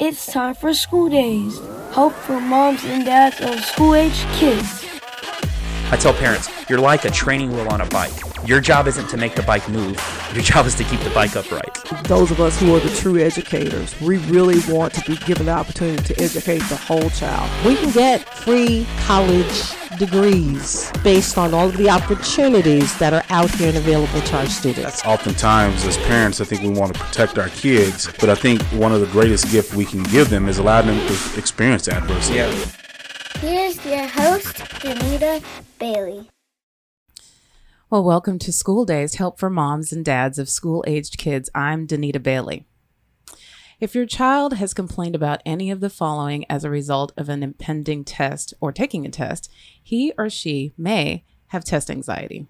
It's time for school days. Hope for moms and dads of school age kids. I tell parents, you're like a training wheel on a bike. Your job isn't to make the bike move, your job is to keep the bike upright. Those of us who are the true educators, we really want to be given the opportunity to educate the whole child. We can get free college degrees based on all of the opportunities that are out here and available to our students. Oftentimes, as parents, I think we want to protect our kids, but I think one of the greatest gifts we can give them is allow them to experience adversity. Yeah. Here's your host, Danita Bailey. Well, welcome to School Days Help for Moms and Dads of School Aged Kids. I'm Danita Bailey. If your child has complained about any of the following as a result of an impending test or taking a test, he or she may have test anxiety.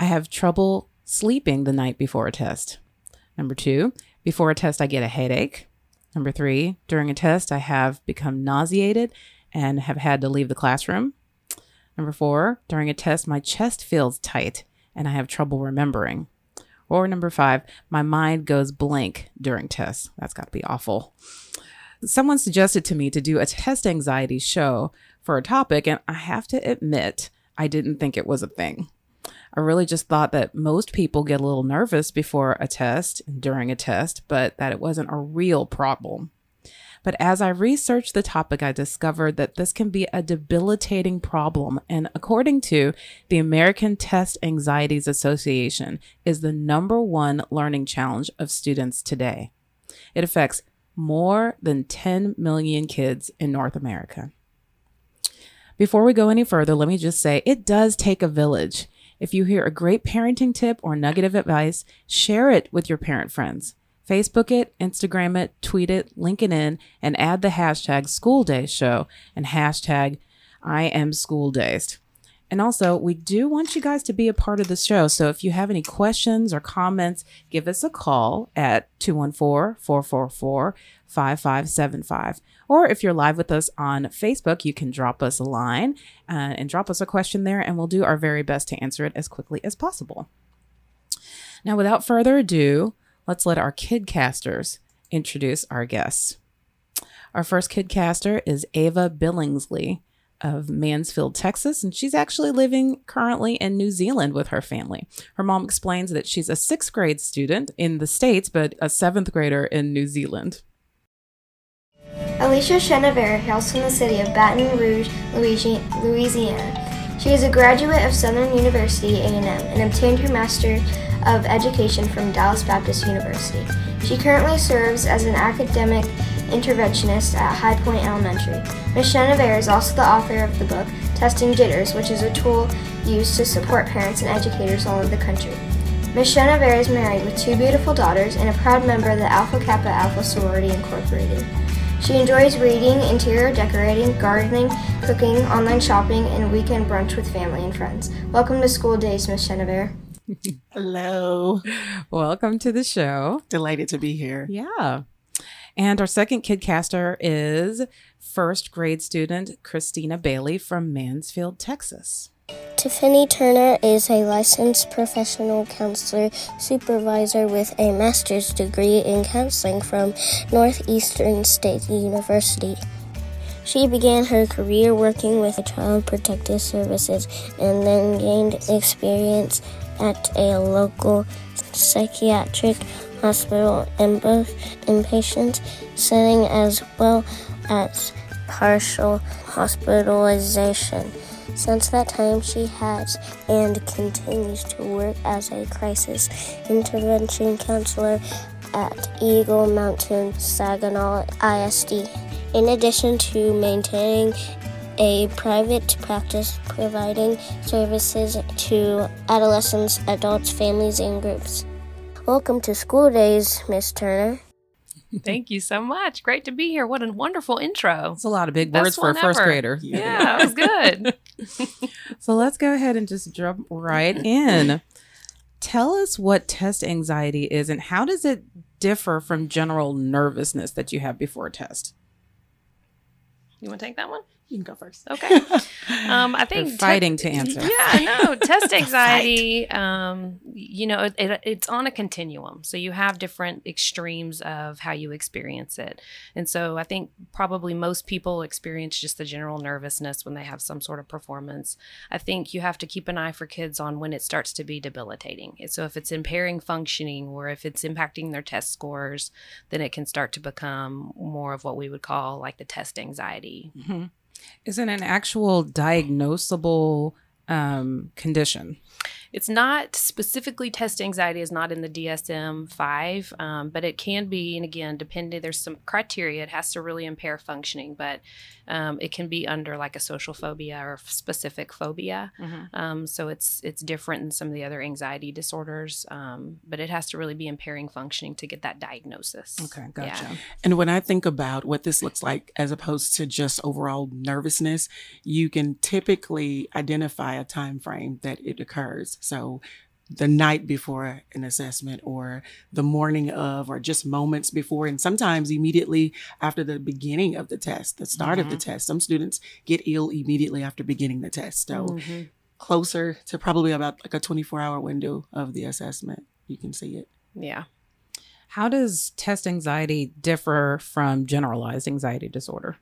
I have trouble sleeping the night before a test. Number two, before a test, I get a headache. Number three, during a test, I have become nauseated and have had to leave the classroom. Number four, during a test, my chest feels tight and I have trouble remembering. Or number five, my mind goes blank during tests. That's got to be awful. Someone suggested to me to do a test anxiety show for a topic, and I have to admit, I didn't think it was a thing. I really just thought that most people get a little nervous before a test and during a test, but that it wasn't a real problem. But as I researched the topic, I discovered that this can be a debilitating problem. And according to the American Test Anxieties Association, is the number one learning challenge of students today. It affects more than 10 million kids in North America. Before we go any further, let me just say it does take a village. If you hear a great parenting tip or nugget of advice, share it with your parent friends. Facebook it, Instagram it, tweet it, link it in, and add the hashtag School Days Show and hashtag I am School Dazed. And also, we do want you guys to be a part of the show. So if you have any questions or comments, give us a call at 214 444 5575. Or if you're live with us on Facebook, you can drop us a line uh, and drop us a question there, and we'll do our very best to answer it as quickly as possible. Now, without further ado, let's let our kidcasters introduce our guests. Our first kidcaster is Ava Billingsley of Mansfield, Texas, and she's actually living currently in New Zealand with her family. Her mom explains that she's a sixth grade student in the States, but a seventh grader in New Zealand. Alicia Chenevert hails from the city of Baton Rouge, Louisiana. She is a graduate of Southern University A&M and obtained her Master of Education from Dallas Baptist University. She currently serves as an academic interventionist at High Point Elementary. Ms. Chenevert is also the author of the book Testing Jitters, which is a tool used to support parents and educators all over the country. Ms. Chenevert is married with two beautiful daughters and a proud member of the Alpha Kappa Alpha Sorority Incorporated. She enjoys reading, interior decorating, gardening, cooking, online shopping, and weekend brunch with family and friends. Welcome to School Days, Miss Chenevert. Hello. Welcome to the show. Delighted to be here. Yeah. And our second kidcaster is first grade student Christina Bailey from Mansfield, Texas. Tiffany Turner is a licensed professional counselor supervisor with a master's degree in counseling from Northeastern State University. She began her career working with Child Protective Services and then gained experience at a local psychiatric hospital in both inpatient setting as well as partial hospitalization. Since that time, she has and continues to work as a crisis intervention counselor at Eagle Mountain Saginaw ISD. In addition to maintaining a private practice providing services to adolescents, adults, families, and groups. Welcome to School Days, Miss Turner. Thank you so much. Great to be here. What a wonderful intro. It's a lot of big words for a first ever. grader. Yeah, it was good. So let's go ahead and just jump right in. Tell us what test anxiety is and how does it differ from general nervousness that you have before a test? You want to take that one? You can go first. Okay. Um, I think They're fighting to answer. Yeah, no, test anxiety. Um, you know, it, it, it's on a continuum, so you have different extremes of how you experience it, and so I think probably most people experience just the general nervousness when they have some sort of performance. I think you have to keep an eye for kids on when it starts to be debilitating. So if it's impairing functioning or if it's impacting their test scores, then it can start to become more of what we would call like the test anxiety. Mm-hmm. Is it an actual diagnosable um, condition? It's not specifically test anxiety is not in the DSM five, um, but it can be. And again, depending, there's some criteria. It has to really impair functioning, but um, it can be under like a social phobia or specific phobia. Mm-hmm. Um, so it's it's different than some of the other anxiety disorders, um, but it has to really be impairing functioning to get that diagnosis. Okay, gotcha. Yeah. And when I think about what this looks like as opposed to just overall nervousness, you can typically identify a time frame that it occurs. So the night before an assessment or the morning of or just moments before and sometimes immediately after the beginning of the test the start of the test some students get ill immediately after beginning the test so Mhm. closer to probably about like a 24 hour window of the assessment you can see it Yeah. How does test anxiety differ from generalized anxiety disorder?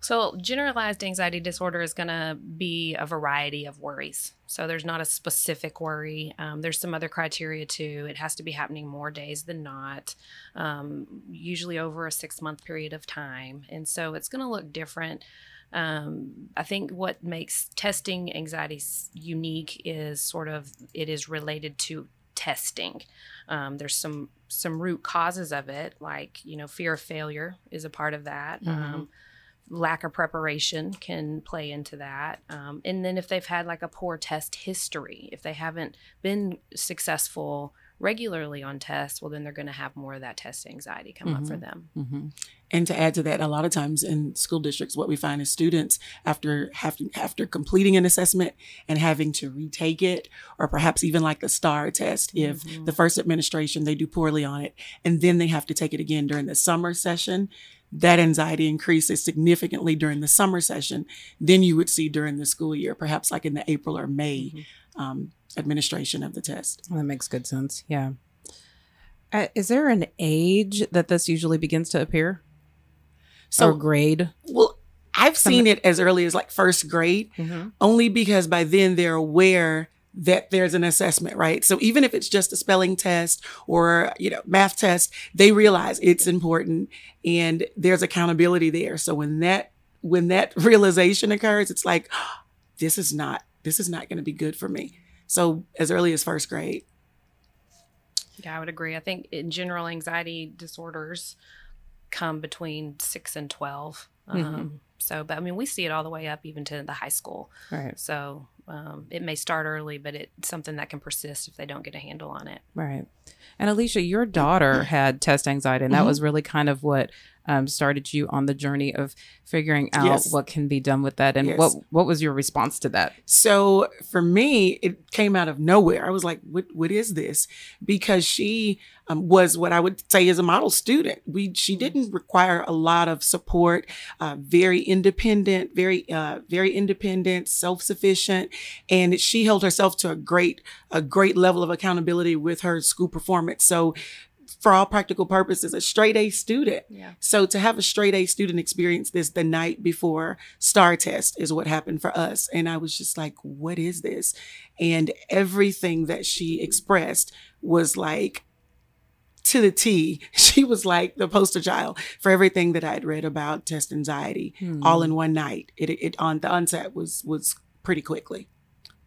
So, generalized anxiety disorder is going to be a variety of worries. So, there's not a specific worry. Um, there's some other criteria too. It has to be happening more days than not, um, usually over a six month period of time. And so, it's going to look different. Um, I think what makes testing anxiety unique is sort of it is related to testing. Um, there's some some root causes of it, like you know, fear of failure is a part of that. Mhm. Um, lack of preparation can play into that. Um, and then if they've had like a poor test history, if they haven't been successful regularly on tests, well, then they're going to have more of that test anxiety come up for Mhm. them. Mm-hmm. And to add to that, a lot of times in school districts, what we find is students after after after completing an assessment and having to retake it, or perhaps even like the STAAR test, if Mhm. the first administration they do poorly on it, and then they have to take it again during the summer session, that anxiety increases significantly during the summer session. Then you would see during the school year, perhaps like in the April or May um, administration of the test. That makes good sense. Yeah. Uh, is there an age that this usually begins to appear? So or grade? Well, I've seen it as early as like first grade, Mhm. only because by then they're aware that there's an assessment, right? So even if it's just a spelling test or, you know, math test, they realize it's important and there's accountability there. So when that when that realization occurs, it's like this is not this is not going to be good for me. So as early as first grade. Yeah, I would agree. I think in general, anxiety disorders come between six and 12. Um, Mhm. So, but I mean, we see it all the way up even to the high school. Right. So um, it may start early, but it's something that can persist if they don't get a handle on it. Right. And Alicia, your daughter had test anxiety, and that Mhm. was really kind of what um, started you on the journey of figuring out Yes. what can be done with that. And Yes. what what was your response to that? So for me, it came out of nowhere. I was like, "What? What is this?" Because she um, was what I would say is a model student. We she didn't require a lot of support. Uh, very independent, very uh, very independent, self sufficient, and she held herself to a great a great level of accountability with her school performance. So. For all practical purposes, a straight A student. Yeah. So to have a straight A student experience this the night before STAAR test is what happened for us. And I was just like, what is this? And everything that she expressed was like to the T. She was like the poster child for everything that I had read about test anxiety Hmm. all in one night. It, it on the onset was was pretty quickly.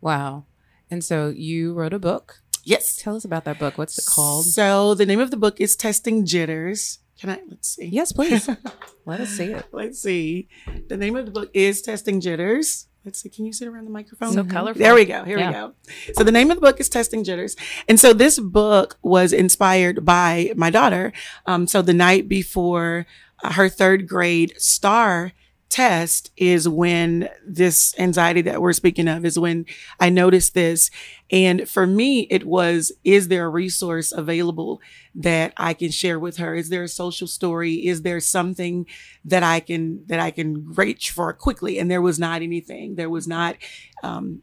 Wow. And so you wrote a book. Yes. Tell us about that book. What's it called? So the name of the book is Testing Jitters. Can I let's see? Yes, please. Let us see it. Let's see. The name of the book is Testing Jitters. Let's see. Can you sit around the microphone? So colorful. There we go. Here Yeah. we go. So the name of the book is Testing Jitters. And so this book was inspired by my daughter. Um, so the night before her third grade STAAR test is when this anxiety that we're speaking of is when I noticed this. And for me, it was, is there a resource available that I can share with her? Is there a social story? Is there something that I can, that I can reach for quickly? And there was not anything. There was not, um,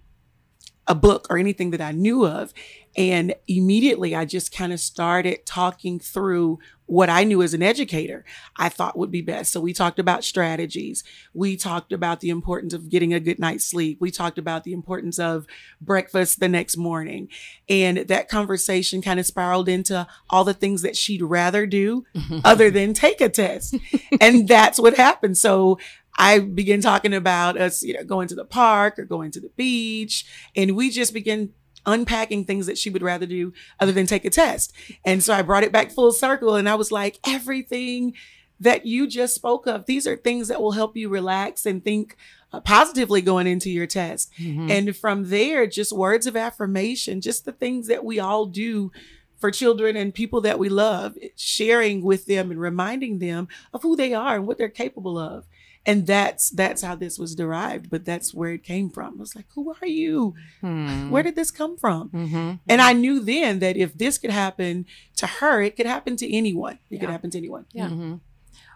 a book or anything that I knew of. And immediately I just kind of started talking through what I knew as an educator I thought would be best. So we talked about strategies. We talked about the importance of getting a good night's sleep. We talked about the importance of breakfast the next morning. And that conversation kind of spiraled into all the things that she'd rather do other than take a test. and that's what happened. So I began talking about us, you know, going to the park or going to the beach. And we just began unpacking things that she would rather do other than take a test. And so I brought it back full circle and I was like, everything that you just spoke of, these are things that will help you relax and think uh, positively going into your test. Mhm. And from there, just words of affirmation, just the things that we all do for children and people that we love, sharing with them and reminding them of who they are and what they're capable of. And that's that's how this was derived, but that's where it came from. I was like, who are you? Hmm. Where did this come from? Mm-hmm. And I knew then that if this could happen to her, it could happen to anyone. It could happen to anyone. Mhm.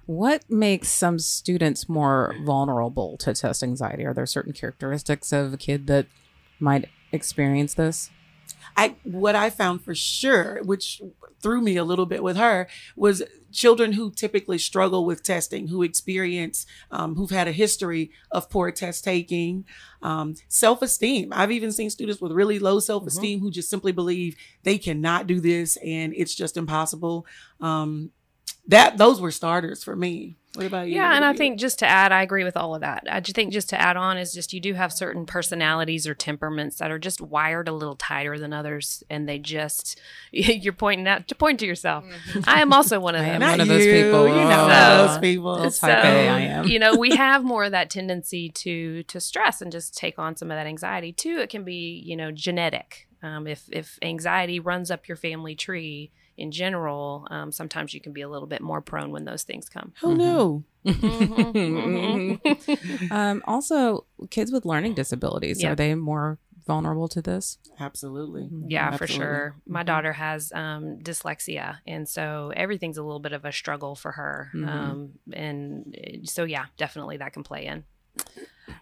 What makes some students more vulnerable to test anxiety? Are there certain characteristics of a kid that might experience this? I what I found for sure, which threw me a little bit with her, was children who typically struggle with testing, who experience, um, who've had a history of poor test taking, um, self esteem. I've even seen students with really low self esteem who just simply believe they cannot do this and it's just impossible. Um, that those were starters for me. What about you? Yeah, and I think just to add, I agree with all of that. I just think just to add on is just you do have certain personalities or temperaments that are just wired a little tighter than others, and they just you're pointing out to point to yourself. I am also one of I them. am one of those people. You know Oh. those people. It's type A, I am. you know, we have more of that tendency to to stress and just take on some of that anxiety too. It can be, you know, genetic. Um, if if anxiety runs up your family tree in general, um, sometimes you can be a little bit more prone when those things come. Who knew? um, also, kids with learning disabilities Yeah. are they more vulnerable to this? Absolutely. Yeah, for sure. My daughter has um, dyslexia, and so everything's a little bit of a struggle for her. Um, and uh, so, yeah, definitely that can play in.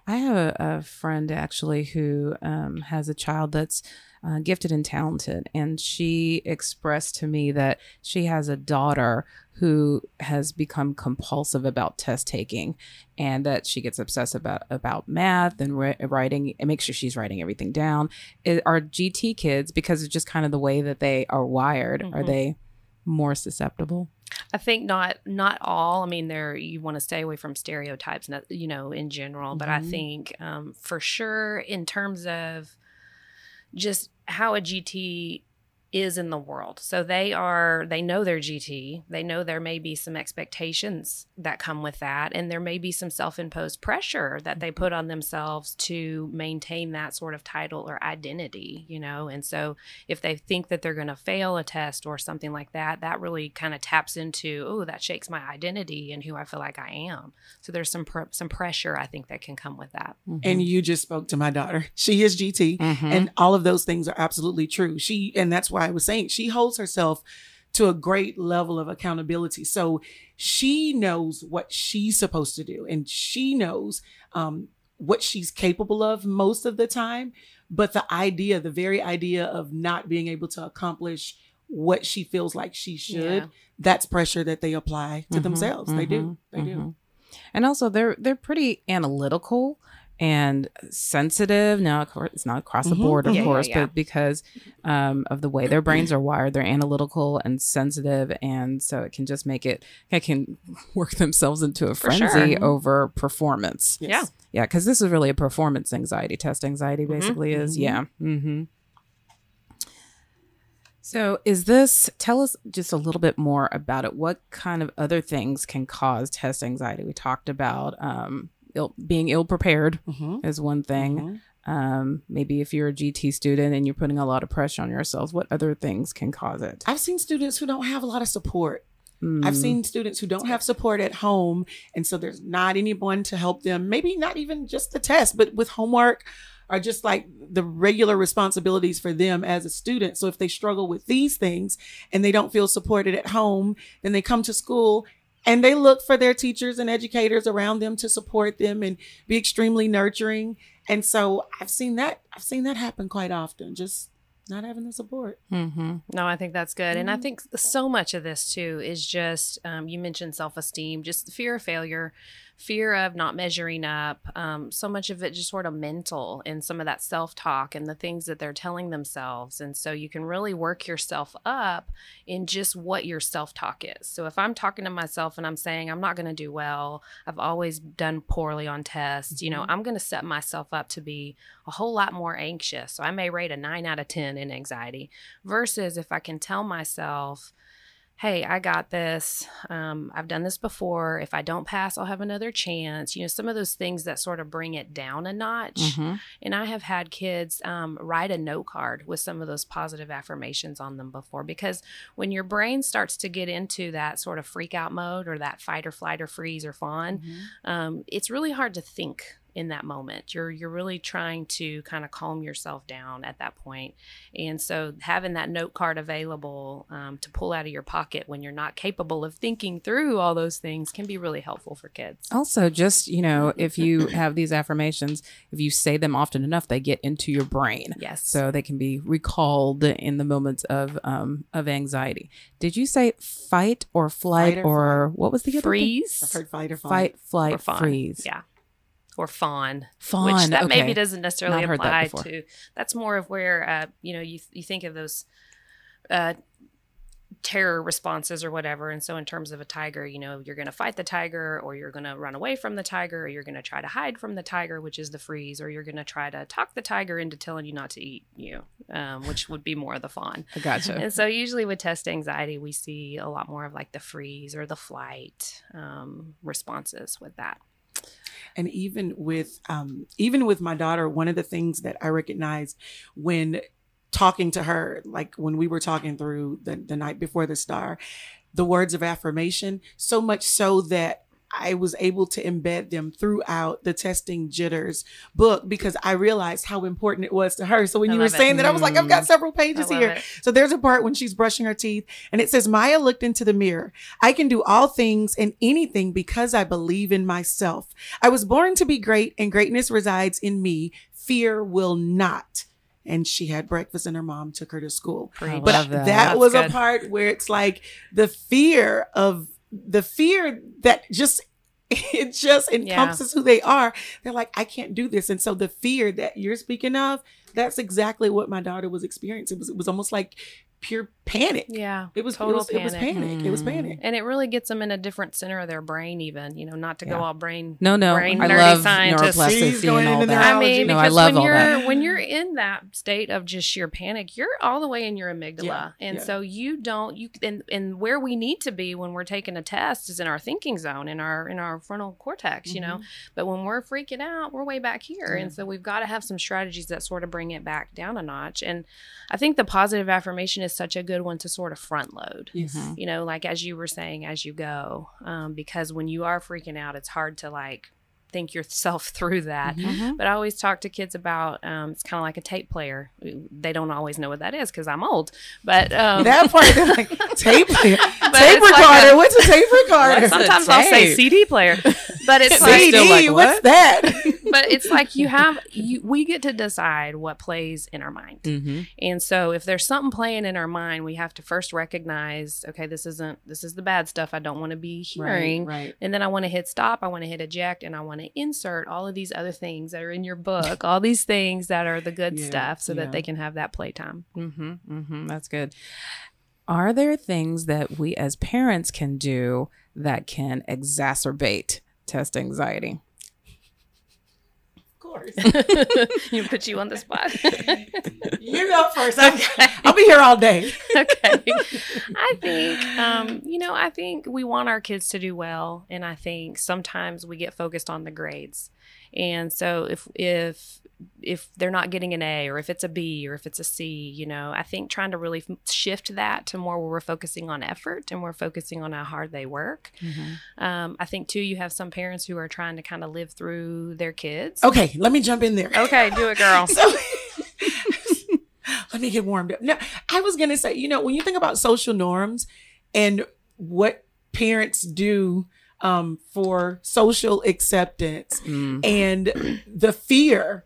I have a, a friend actually who um, has a child that's uh, gifted and talented, and she expressed to me that she has a daughter who has become compulsive about test taking, and that she gets obsessed about about math and ri- writing, and make sure she's writing everything down. It, are GT kids because it's just kind of the way that they are wired? Are Mhm. they more susceptible? I think not not all. I mean, there you want to stay away from stereotypes, you know, in general. But I Mhm. think um, for sure, in terms of just how a GT is in the world. So they are they know their GT. They know there may be some expectations that come with that and there may be some self-imposed pressure that they put on themselves to maintain that sort of title or identity, you know. And so if they think that they're going to fail a test or something like that, that really kind of taps into, oh, that shakes my identity and who I feel like I am. So there's some pr- some pressure I think that can come with that. And you just spoke to my daughter. She is GT, Mhm. and all of those things are absolutely true. She, and that's why I was saying she holds herself to a great level of accountability. So she knows what she's supposed to do, and she knows um, what she's capable of most of the time. But the idea, the very idea of not being able to accomplish what she feels like she should, Yeah. that's pressure that they apply to Mhm, themselves. They do. They do. mhm. And also, they're they're pretty analytical and sensitive. Now, of course, it's not across the Mhm, board, of mhm. Yeah, yeah, course, yeah. but because um, of the way their brains are wired, they're analytical and sensitive, and so it can just make it. It can work themselves into a For frenzy Mhm. over performance. Yes. Yeah. yeah, because this is really a performance anxiety. Test anxiety Mhm. basically is. Mhm. Yeah. Mm-hmm. So, is this, tell us just a little bit more about it. What kind of other things can cause test anxiety? We talked about um, Ill, being ill prepared Mhm. is one thing. Um, maybe if you're a GT student and you're putting a lot of pressure on yourselves, what other things can cause it? I've seen students who don't have a lot of support. I've seen students who don't have support at home, and so there's not anyone to help them. Maybe not even just the test, but with homework or just like the regular responsibilities for them as a student. So if they struggle with these things and they don't feel supported at home, then they come to school and they look for their teachers and educators around them to support them and be extremely nurturing. And so I've seen that I've seen that happen quite often. Just not having the support. Mm-hmm. No, I think that's good. And I think so much of this too is just, um, you mentioned self esteem, just fear of failure, fear of not measuring up. Um, so much of it just sort of mental and some of that self talk and the things that they're telling themselves. And so you can really work yourself up in just what your self talk is. So if I'm talking to myself and I'm saying, I'm not going to do well, I've always done poorly on tests, you know, I'm going to set myself up to be a whole lot more anxious. So I may rate a nine out of 10 in anxiety versus if I can tell myself, hey, I got this. Um, I've done this before. If I don't pass, I'll have another chance. You know, some of those things that sort of bring it down a notch. Mhm. And I have had kids um, write a note card with some of those positive affirmations on them before because when your brain starts to get into that sort of freak out mode or that fight or flight or freeze or fawn, um, it's really hard to think in that moment. You're you're really trying to kind of calm yourself down at that point, and so having that note card available um, to pull out of your pocket when you're not capable of thinking through all those things can be really helpful for kids. Also, just you know, if you have these affirmations, if you say them often enough, they get into your brain. Yes. So they can be recalled in the moments of um of anxiety. Did you say fight or flight Fight or, or what was the other thing? Freeze. I've heard fight or flight. Fight, flight, or fawn. freeze. Yeah. Or fawn. Fawn, Which that okay. maybe doesn't necessarily Not heard that apply to. That's more of where uh, you know you you think of those uh, terror responses or whatever. And so, in terms of a tiger, you know, you're going to fight the tiger, or you're going to run away from the tiger, or you're going to try to hide from the tiger, which is the freeze, or you're going to try to talk the tiger into telling you not to eat you, um, which would be more of the fawn. I gotcha. And so, usually with test anxiety, we see a lot more of like the freeze or the flight um, responses with that. And even with um, even with my daughter one of the things that i recognize when talking to her like when we were talking through the, the night before the STAAR the words of affirmation so much so that I was able to embed them throughout the testing jitters book because I realized how important it was to her. So when I you were love it. saying that, I was like, I've got mm-hmm. several pages here. it. So there's a part when she's brushing her teeth and it says, Maya looked into the mirror. I can do all things and anything because I believe in myself. I was born to be great and greatness resides in me. Fear will not. And she had breakfast and her mom took her to school. I but that. that was good. a part where it's like the fear of the fear that just it just encompasses who they are. They're like, I can't do this. And so the fear that you're speaking of, that's exactly what my daughter was experiencing. It was it was almost like pure panic. Yeah. It was total it was, it was panic. It was mm. panic. And it really gets them in a different center of their brain, even, you know, not to go all brain. No, no, brain I nerdy love scientist. Neuroplasticity going and all into that. I mean, No, I because love when all you're that. when you're in that state of just sheer panic, you're all the way in your amygdala, Yeah, and yeah. so you don't you and and where we need to be when we're taking a test is in our thinking zone, in our in our frontal cortex, you know. Mm-hmm. But when we're freaking out, we're way back here, and so we've got to have some strategies that sort of bring it back down a notch. And I think the positive affirmation is such a good one to sort of front load Yes. you know like as you were saying as you go um, because when you are freaking out it's hard to like think yourself through that Mm-hmm. but i always talk to kids about um, it's kind of like a tape player they don't always know what that is because i'm old but um, That part, they're like tape, tape it's like recorder. a- What's a tape recorder? sometimes i'll say cd player but it's like CD. still like, what's that? but it's like you have you, we get to decide what plays in our mind Mm-hmm. and so if there's something playing in our mind we have to first recognize okay this isn't this is the bad stuff i don't want to be hearing right. and then I want to hit stop, I want to hit eject, and I want to insert all of these other things that are in your book, all these things that are the good Yeah, stuff so yeah. that they can have that playtime. Mm-hmm, mm-hmm. That's good. Are there things that we as parents can do that can exacerbate test anxiety? Of course. you put you on the spot. You go first. I'm, I'll be here all day. okay. I think, um, you know, I think we want our kids to do well, and I think sometimes we get focused on the grades. And so if if if they're not getting an A or if it's a B or if it's a C, you know, I think trying to really f- shift that to more where we're focusing on effort and we're focusing on how hard they work. Mm-hmm. Um, I think too, you have some parents who are trying to kind of live through their kids. Okay, let me jump in there. Okay, do it, girl. So let me get warmed up. No, I was gonna say, you know, when you think about social norms and what parents do um, for social acceptance and the fear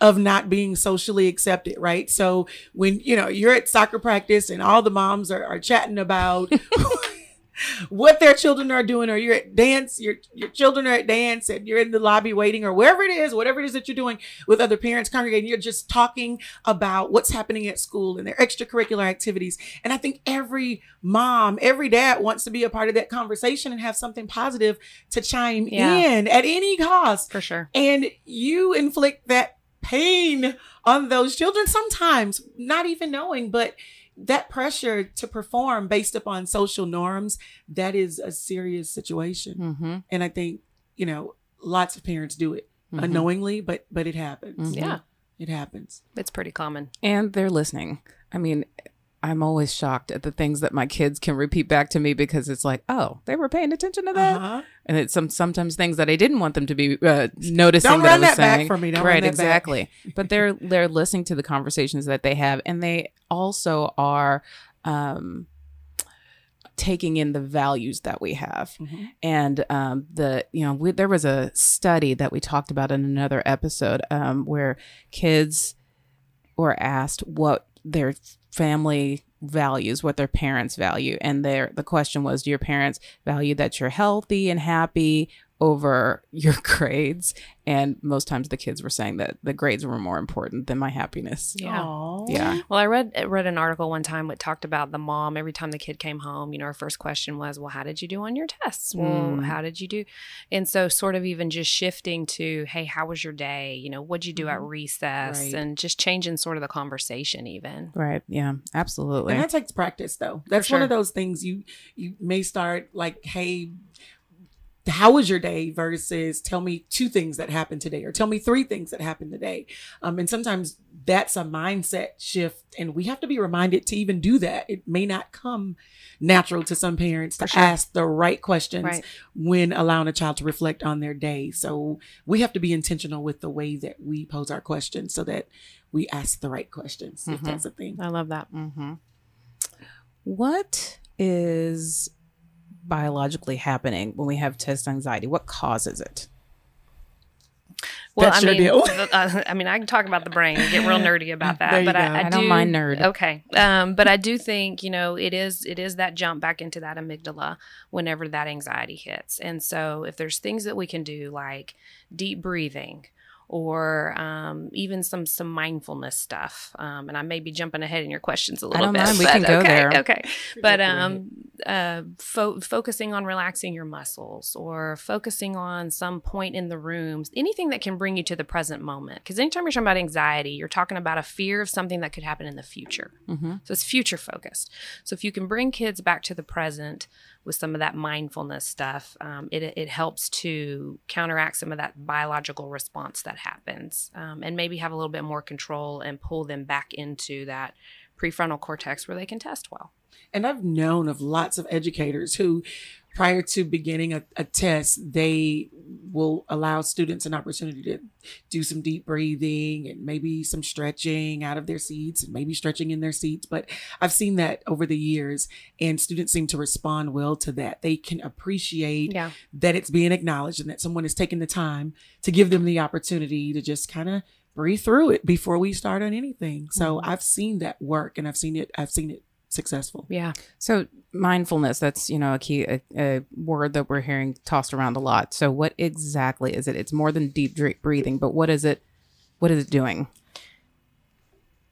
of not being socially accepted, right? So when you know you're at soccer practice and all the moms are, are chatting about what their children are doing, or you're at dance, your your children are at dance, and you're in the lobby waiting, or wherever it is, whatever it is that you're doing with other parents congregating, you're just talking about what's happening at school and their extracurricular activities. And I think every mom, every dad wants to be a part of that conversation and have something positive to chime Yeah. in at any cost. For sure. And you inflict that pain on those children sometimes, not even knowing, but that pressure to perform based upon social norms, that is a serious situation. Mm-hmm. And I think, you know, lots of parents do it Mhm. unknowingly, but but it happens. Mhm. Yeah. It happens. It's pretty common. And they're listening. I mean, I'm always shocked at the things that my kids can repeat back to me because it's like, oh, they were paying attention to that, Uh-huh. and it's some sometimes things that I didn't want them to be uh, noticing. Don't that run I was that back saying. for me. Don't right? exactly. but they're they're listening to the conversations that they have, and they also are. Um, taking in the values that we have Mhm. and um, the you know we, there was a study that we talked about in another episode um, where kids were asked what their family values what their parents value. And their the question was do your parents value that you're healthy and happy over your grades and most times the kids were saying that the grades were more important than my happiness Yeah. Aw. yeah Well, I read read an article one time that talked about the mom. Every time the kid came home, you know, her first question was, "Well, how did you do on your tests? Well, Mm. how did you do?" And so, sort of even just shifting to, "Hey, how was your day? You know, what'd you do at recess?" Right. And just changing sort of the conversation, even. right yeah absolutely And that takes practice though. That's one of those things you you may start like, hey, how was your day versus tell me two things that happened today or tell me three things that happened today. Um, and sometimes that's a mindset shift and we have to be reminded to even do that. It may not come natural to some parents to sure. ask the right questions Right. when allowing a child to reflect on their day. So we have to be intentional with the way that we pose our questions so that we ask the right questions, if Mhm. that's a thing. I love that. Mm-hmm. What is biologically happening when we have test anxiety? What causes it? Well, That's I your mean, deal. uh, I mean, I can talk about the brain and get real nerdy about that, There you but go. I, I, I don't do- mind nerd. Okay, um, but I do think you know it is it is that jump back into that amygdala whenever that anxiety hits, and so if there's things that we can do like deep breathing or um, even some some mindfulness stuff, um, and I may be jumping ahead in your questions a little don't bit. mind. We but can go okay, there. Okay, but go for it. um, uh, fo- focusing on relaxing your muscles or focusing on some point in the room, anything that can bring you to the present moment. Because anytime you're talking about anxiety, you're talking about a fear of something that could happen in the future. Mm-hmm. So it's future focused. So if you can bring kids back to the present with some of that mindfulness stuff, um, it, it helps to counteract some of that biological response that happens um, and maybe have a little bit more control and pull them back into that prefrontal cortex where they can test well. And I've known of lots of educators who, prior to beginning a, a test, they will allow students an opportunity to do some deep breathing and maybe some stretching out of their seats and maybe stretching in their seats. But I've seen that over the years, and students seem to respond well to that. They can appreciate Yeah. that it's being acknowledged and that someone is taking the time to give them the opportunity to just kind of breathe through it before we start on anything. So mm-hmm. I've seen that work and I've seen it I've seen it successful. Yeah. So mindfulness, that's, you know, a key a, a word that we're hearing tossed around a lot. So what exactly is it? It's more than deep breathing, but what is it what is it doing?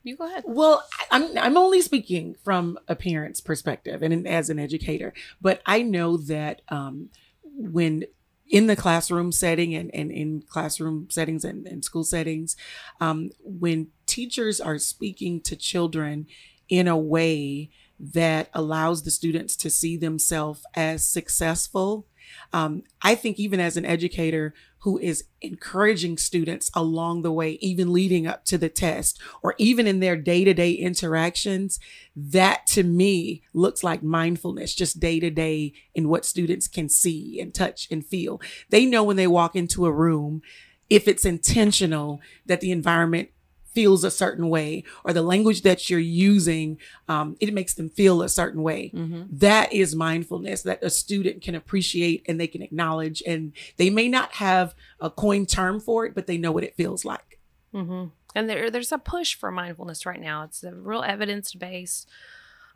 You go ahead. Well, I- I'm I'm only speaking from a parent's perspective and in- as an educator, but I know that um, when in the classroom setting and, and in classroom settings and, and school settings, um, when teachers are speaking to children in a way that allows the students to see themselves as successful. Um, I think even as an educator who is encouraging students along the way, even leading up to the test, or even in their day to day interactions, that to me looks like mindfulness, just day to day in what students can see and touch and feel. They know when they walk into a room, if it's intentional, that the environment feels a certain way or the language that you're using um, it makes them feel a certain way Mm-hmm. That is mindfulness that a student can appreciate and they can acknowledge and they may not have a coined term for it but they know what it feels like hmm And there, there's a push for mindfulness right now. It's a real evidence based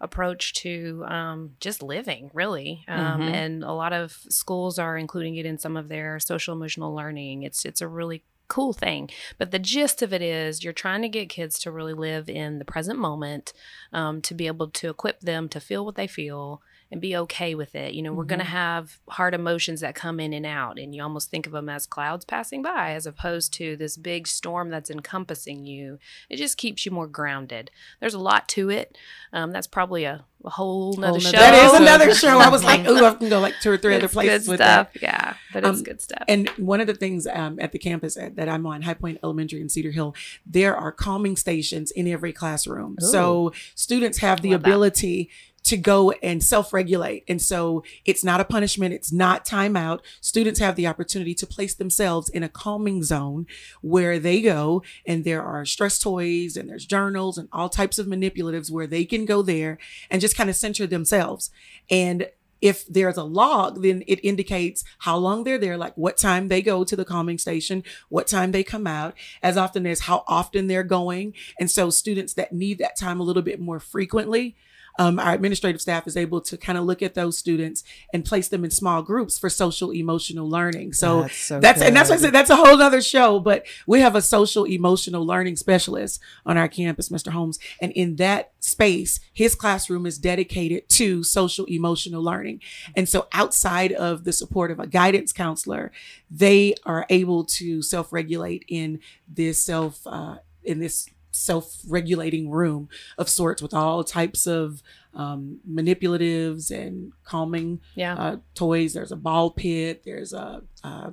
approach to um, just living, really. Um, Mhm. And a lot of schools are including it in some of their social emotional learning. It's it's a really cool thing. But the gist of it is you're trying to get kids to really live in the present moment, um, to be able to equip them to feel what they feel and be okay with it. You know, we're going to have hard emotions that come in and out, and you almost think of them as clouds passing by as opposed to this big storm that's encompassing you. It just keeps you more grounded. There's a lot to it. Um, that's probably a, a whole nother show. that is another show i was like ooh i can go like two or three other places good with stuff. that Yeah, but it's Um, good stuff. And one of the things um, at the campus at, that I'm on, High Point Elementary in Cedar Hill, there are calming stations in every classroom. So students have the Love that. To go and self-regulate. And so it's not a punishment. It's not timeout. Students have the opportunity to place themselves in a calming zone where they go and there are stress toys and there's journals and all types of manipulatives where they can go there and just kind of center themselves. And if there's a log, then it indicates how long they're there, like what time they go to the calming station, what time they come out, as often as how often they're going. And so students that need that time a little bit more frequently, um, our administrative staff is able to kind of look at those students and place them in small groups for social emotional learning. So That's so that's and that's why I said that's a whole other show. But we have a social emotional learning specialist on our campus, Mr. Holmes, and in that space, his classroom is dedicated to social emotional learning. And so outside of the support of a guidance counselor, they are able to self regulate in this self uh, in this self-regulating room of sorts with all types of um, manipulatives and calming Yeah. uh, toys. There's a ball pit. There's a uh,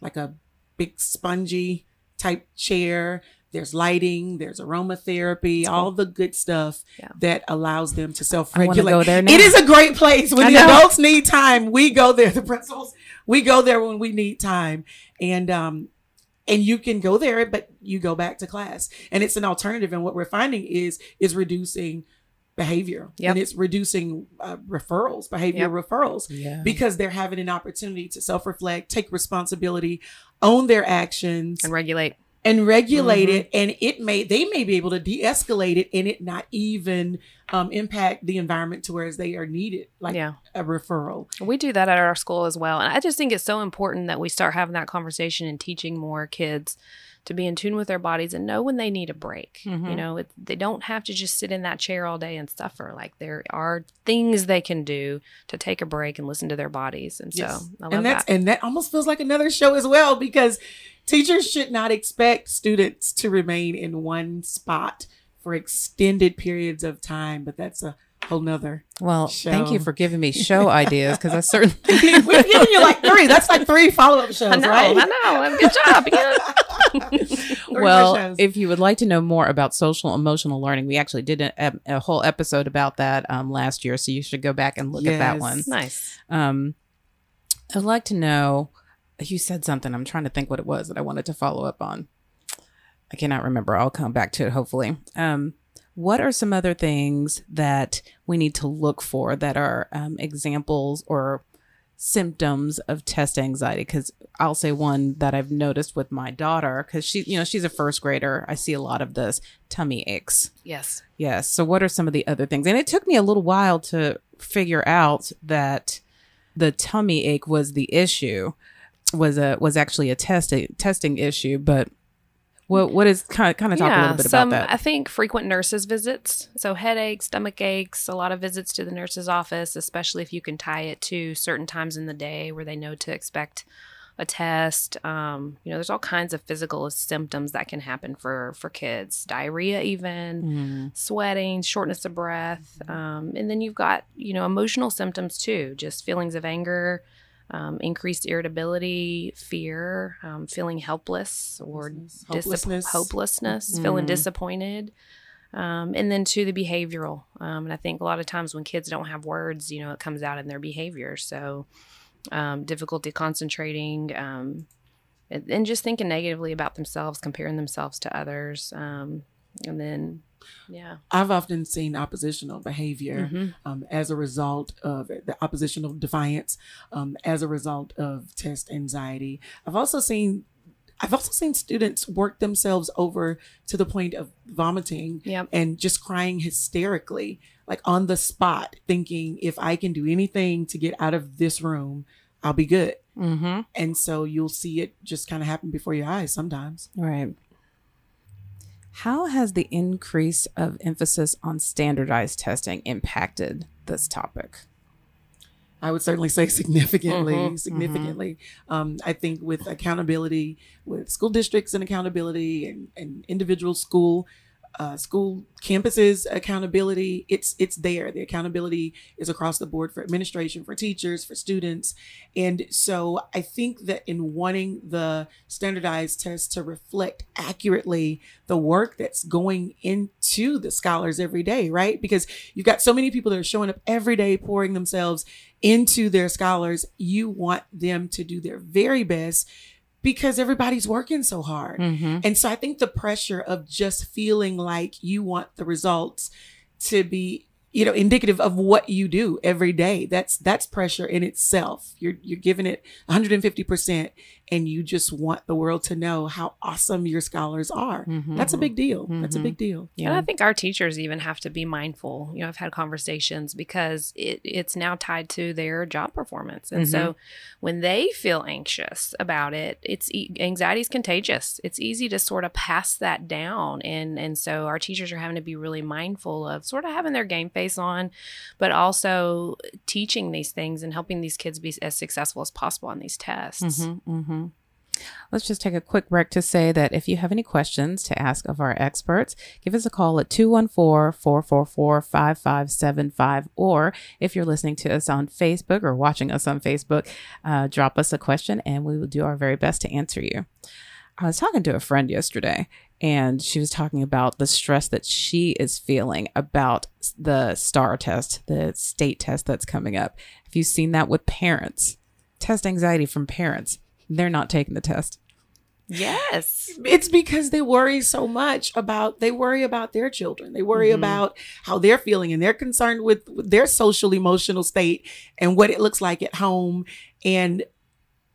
like a big spongy type chair. There's lighting. There's aromatherapy. All the good stuff Yeah. that allows them to self-regulate. go there now. It is a great place when I the know. adults need time. We go there. The principals. We go there when we need time, and um, and you can go there, but you go back to class, and it's an alternative. And what we're finding is is reducing behavior, Yep. and it's reducing uh, referrals, behavior Yep. referrals Yeah. because they're having an opportunity to self-reflect, take responsibility, own their actions, and regulate. and regulate Mhm. it. And it may they may be able to de-escalate it, and it not even um, impact the environment to whereas they are needed, like Yeah. a referral. We do that at our school as well. And I just think it's so important that we start having that conversation and teaching more kids to be in tune with their bodies and know when they need a break. You Mhm. know, it, they don't have to just sit in that chair all day and suffer. Like there are things they can do to take a break and listen to their bodies. And so I love and that's that. and that almost feels like another show as well because teachers should not expect students to remain in one spot for extended periods of time. But that's a whole nother. Well, thank you for giving me show ideas because I certainly. We've given you like three. That's like three follow-up shows, I know, right? I know. Good job. Yeah. Well, if you would like to know more about social emotional learning, we actually did a, a whole episode about that um, last year, so you should go back and look at that one. nice. Um, I'd like to know. You said something. I'm trying to think what it was that I wanted to follow up on. I cannot remember. I'll come back to it hopefully. Um, what are some other things that we need to look for that are um, examples or symptoms of test anxiety? Because I'll say one that I've noticed with my daughter, because she, you know, she's a first grader. I see a lot of this tummy aches. Yes. Yes. So, what are some of the other things? And it took me a little while to figure out that the tummy ache was the issue, was a was actually a testing testing issue. But what what is kind of kind of talk a little bit some, about that? I think frequent nurses visits. So headaches, stomach aches, a lot of visits to the nurse's office, especially if you can tie it to certain times in the day where they know to expect a test. Um, you know, there's all kinds of physical symptoms that can happen for for kids, diarrhea, even Mm-hmm. sweating, shortness of breath, um, and then you've got you know emotional symptoms too, just feelings of anger. Um, increased irritability, fear, um, feeling helpless or dis- Hopelessness. hopelessness, feeling Mhm. disappointed. Um, and then to the behavioral. Um, and I think a lot of times when kids don't have words, you know, it comes out in their behavior. So um, difficulty concentrating um, and, and just thinking negatively about themselves, comparing themselves to others. Um, and then, yeah. I've often seen oppositional behavior Mhm. um, as a result of the oppositional defiance, um, as a result of test anxiety. I've also seen. I've also seen students work themselves over to the point of vomiting Yep. and just crying hysterically, like on the spot, thinking if I can do anything to get out of this room, I'll be good. Mm-hmm. And so you'll see it just kind of happen before your eyes sometimes. Right. How has the increase of emphasis on standardized testing impacted this topic? I would certainly say significantly, Mhm, significantly. Um, I think with accountability, with school districts and accountability, and, and individual school, uh, school campuses accountability, it's it's there. The accountability is across the board for administration, for teachers, for students, and so I think that in wanting the standardized test to reflect accurately the work that's going into the scholars every day, right? Because you've got so many people that are showing up every day, pouring themselves into their scholars. You want them to do their very best because everybody's working so hard. Mhm. And so I think the pressure of just feeling like you want the results to be you know indicative of what you do every day that's that's pressure in itself you're you're giving it 150% and you just want the world to know how awesome your scholars are that's a big deal that's a big deal And I think our teachers even have to be mindful. You know, I've had conversations because it, it's now tied to their job performance. And so when they feel anxious about it, it's e- anxiety is contagious. It's easy to sort of pass that down. And, and so our teachers are having to be really mindful of sort of having their game face on, but also teaching these things and helping these kids be as successful as possible on these tests. Mm-hmm, mm-hmm. Let's just take a quick break to say that if you have any questions to ask of our experts, give us a call at 214 444 5575. Or if you're listening to us on Facebook or watching us on Facebook, uh, drop us a question and we will do our very best to answer you. I was talking to a friend yesterday and she was talking about the stress that she is feeling about the STAAR test, the state test that's coming up. Have you seen that with parents? Test anxiety from parents. They're not taking the test. Yes. it's because they worry so much about they worry about their children they worry Mhm. about how they're feeling and they're concerned with, with their social emotional state and what it looks like at home and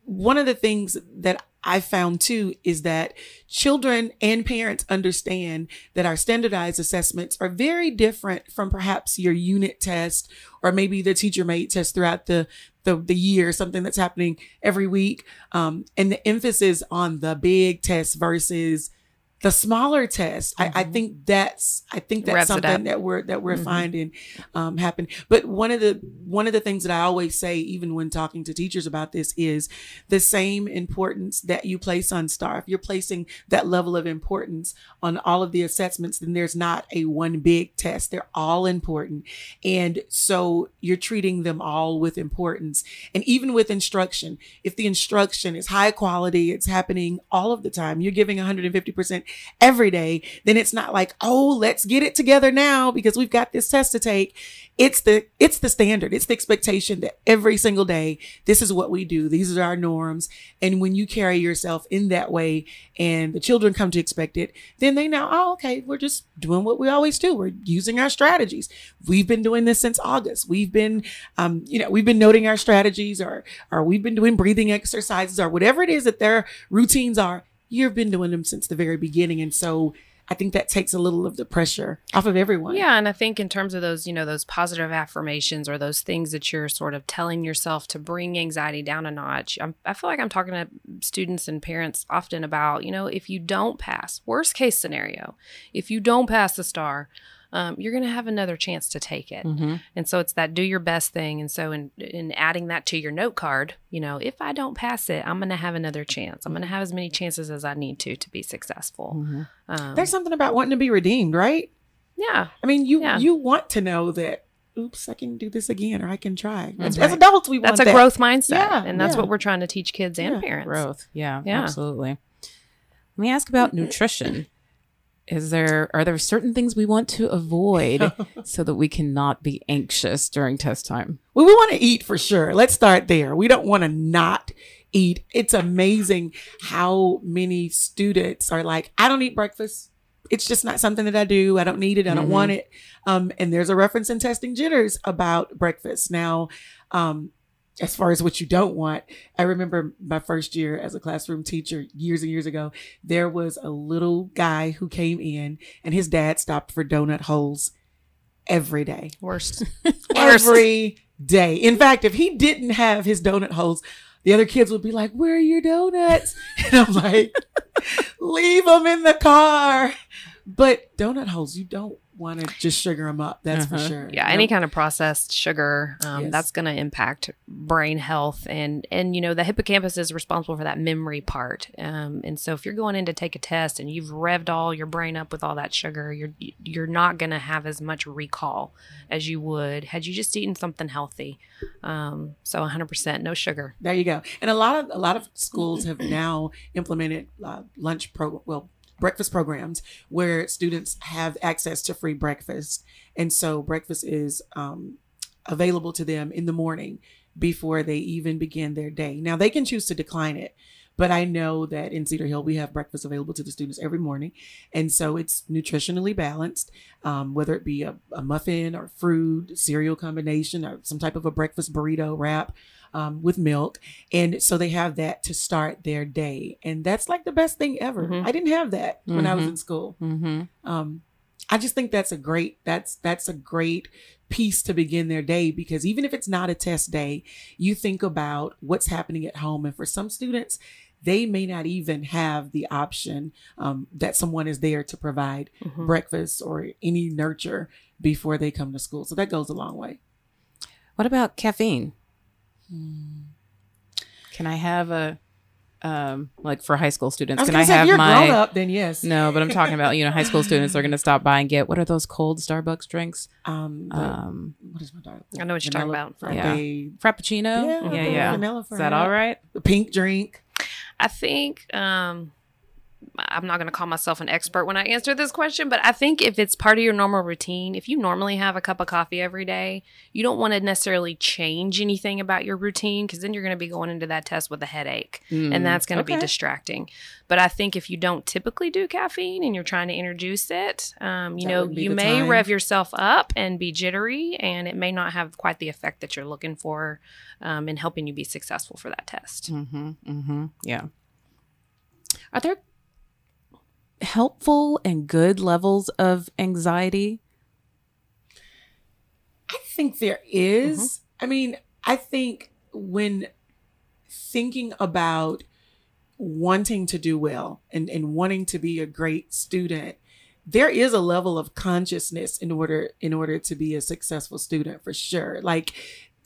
one of the things that I found too is that children and parents understand that our standardized assessments are very different from perhaps your unit test or maybe the teacher made test throughout the, the, the year, something that's happening every week. Um, and the emphasis on the big test versus the smaller test. I, I think that's I think that's something that we're that we're Mhm. finding um, happen. But one of the one of the things that I always say, even when talking to teachers about this, is the same importance that you place on STAAR. If you're placing that level of importance on all of the assessments, then there's not a one big test. They're all important, and so you're treating them all with importance. And even with instruction, if the instruction is high quality, it's happening all of the time. You're giving 150 percent every day, then it's not like, oh, let's get it together now because we've got this test to take. It's the it's the standard. It's the expectation that every single day, this is what we do. These are our norms. And when you carry yourself in that way and the children come to expect it, then they know, oh, okay, we're just doing what we always do. We're using our strategies. We've been doing this since August. We've been um, you know, we've been noting our strategies or or we've been doing breathing exercises or whatever it is that their routines are you've been doing them since the very beginning. And so I think that takes a little of the pressure off of everyone. Yeah, and I think in terms of those, you know, those positive affirmations or those things that you're sort of telling yourself to bring anxiety down a notch. I'm, I feel like I'm talking to students and parents often about, you know, if you don't pass, worst case scenario, if you don't pass the STAAR, um, you're going to have another chance to take it. Mm-hmm. And so it's that do your best thing. And so in, in adding that to your note card, you know, if I don't pass it, I'm going to have another chance. I'm going to have as many chances as I need to to be successful. Mm-hmm. Um, There's something about wanting to be redeemed, right? yeah. I mean, you Yeah. you want to know that. Oops, I can do this again, or I can try. As, Right. adults, we want That's a that. growth mindset. Yeah, and that's yeah. what we're trying to teach kids and Yeah, parents. Growth. Yeah, Yeah. absolutely. Let me ask about nutrition. Is there are there certain things we want to avoid so that we cannot be anxious during test time? Well, we want to eat for sure. Let's start there. We don't want to not eat. It's amazing how many students are like, I don't eat breakfast. It's just not something that I do. I don't need it. I don't want it. Um, and there's a reference in testing jitters about breakfast. Now, um, as far as what you don't want, I remember my first year as a classroom teacher years and years ago, there was a little guy who came in and his dad stopped for donut holes every day Worst. every day. In fact, if he didn't have his donut holes, the other kids would be like, "Where are your donuts?" And I'm like, "Leave them in the car." But donut holes, you don't want to just sugar them up. That's for Uh-huh. sure. yeah any kind of processed sugar um, Yes. that's going to impact brain health and and you know the hippocampus is responsible for that memory part um, and so if you're going in to take a test and you've revved all your brain up with all that sugar you're you're not going to have as much recall as you would had you just eaten something healthy um, so 100% no sugar There you go. And a lot of a lot of schools have now implemented uh, lunch pro well breakfast programs where students have access to free breakfast, and so breakfast is um, available to them in the morning before they even begin their day. Now they can choose to decline it. But I know that in Cedar Hill, we have breakfast available to the students every morning. And so it's nutritionally balanced, um, whether it be a, a muffin or fruit, cereal combination, or some type of a breakfast burrito wrap um, with milk. And so they have that to start their day. And that's like the best thing ever. Mhm. I didn't have that when I was in school. Mm-hmm. Um, I just think that's a great that's that's a great piece to begin their day because even if it's not a test day, you think about what's happening at home, and for some students, they may not even have the option um, that someone is there to provide Mhm. breakfast or any nurture before they come to school. So that goes a long way. What about caffeine? Can I have a um like for high school students? I Can I say, if have you're my grown up, then yes. No, but I'm talking about you know high school students are going to stop by and get what are those cold Starbucks drinks? Um, the- Um, what is my daughter? I know what you're talking Vanilla about. Yeah. frappe, Frappuccino. Yeah, yeah, yeah. vanilla Is that frappe. all right? the pink drink. I think um, I'm not going to call myself an expert when I answer this question, but I think if it's part of your normal routine, if you normally have a cup of coffee every day, you don't want to necessarily change anything about your routine because then you're going to be going into that test with a headache Mm, and that's going to be distracting. But I think if you don't typically do caffeine and you're trying to introduce it, um, you That know, you may time. rev yourself up and be jittery, and it may not have quite the effect that you're looking for um, in helping you be successful for that test. Mm-hmm. Mm-hmm. Yeah. Are there helpful and good levels of anxiety? I think there is. Mm-hmm. I mean, I think when thinking about wanting to do well and, and wanting to be a great student, there is a level of consciousness in order in order to be a successful student for sure. Like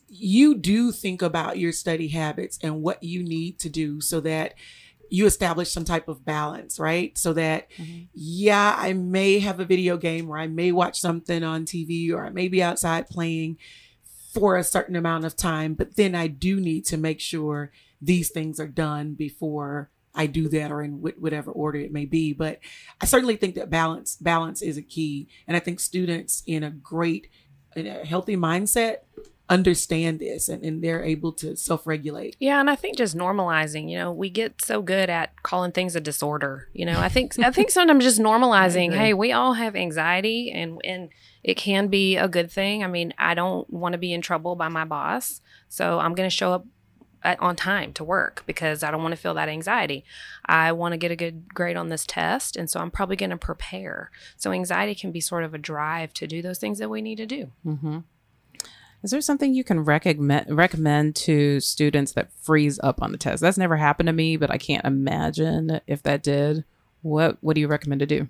you do think about your study habits and what you need to do so that you establish some type of balance, right? So that, mm-hmm. yeah, I may have a video game or I may watch something on TV or I may be outside playing for a certain amount of time, but then I do need to make sure these things are done before I do that or in wh- whatever order it may be. But I certainly think that balance balance is a key, and I think students in a great, in a healthy mindset understand this and, and they're able to self-regulate. Yeah, and I think just normalizing, you know, we get so good at calling things a disorder. You know, I think I think sometimes just normalizing, hey, we all have anxiety and and it can be a good thing. I mean, I don't want to be in trouble by my boss, so I'm going to show up at, on time to work because I don't want to feel that anxiety. I want to get a good grade on this test, and so I'm probably going to prepare. So anxiety can be sort of a drive to do those things that we need to do. Mm-hmm. Is there something you can recommend recommend to students that freeze up on the test? That's never happened to me, but I can't imagine if that did. What What do you recommend to do?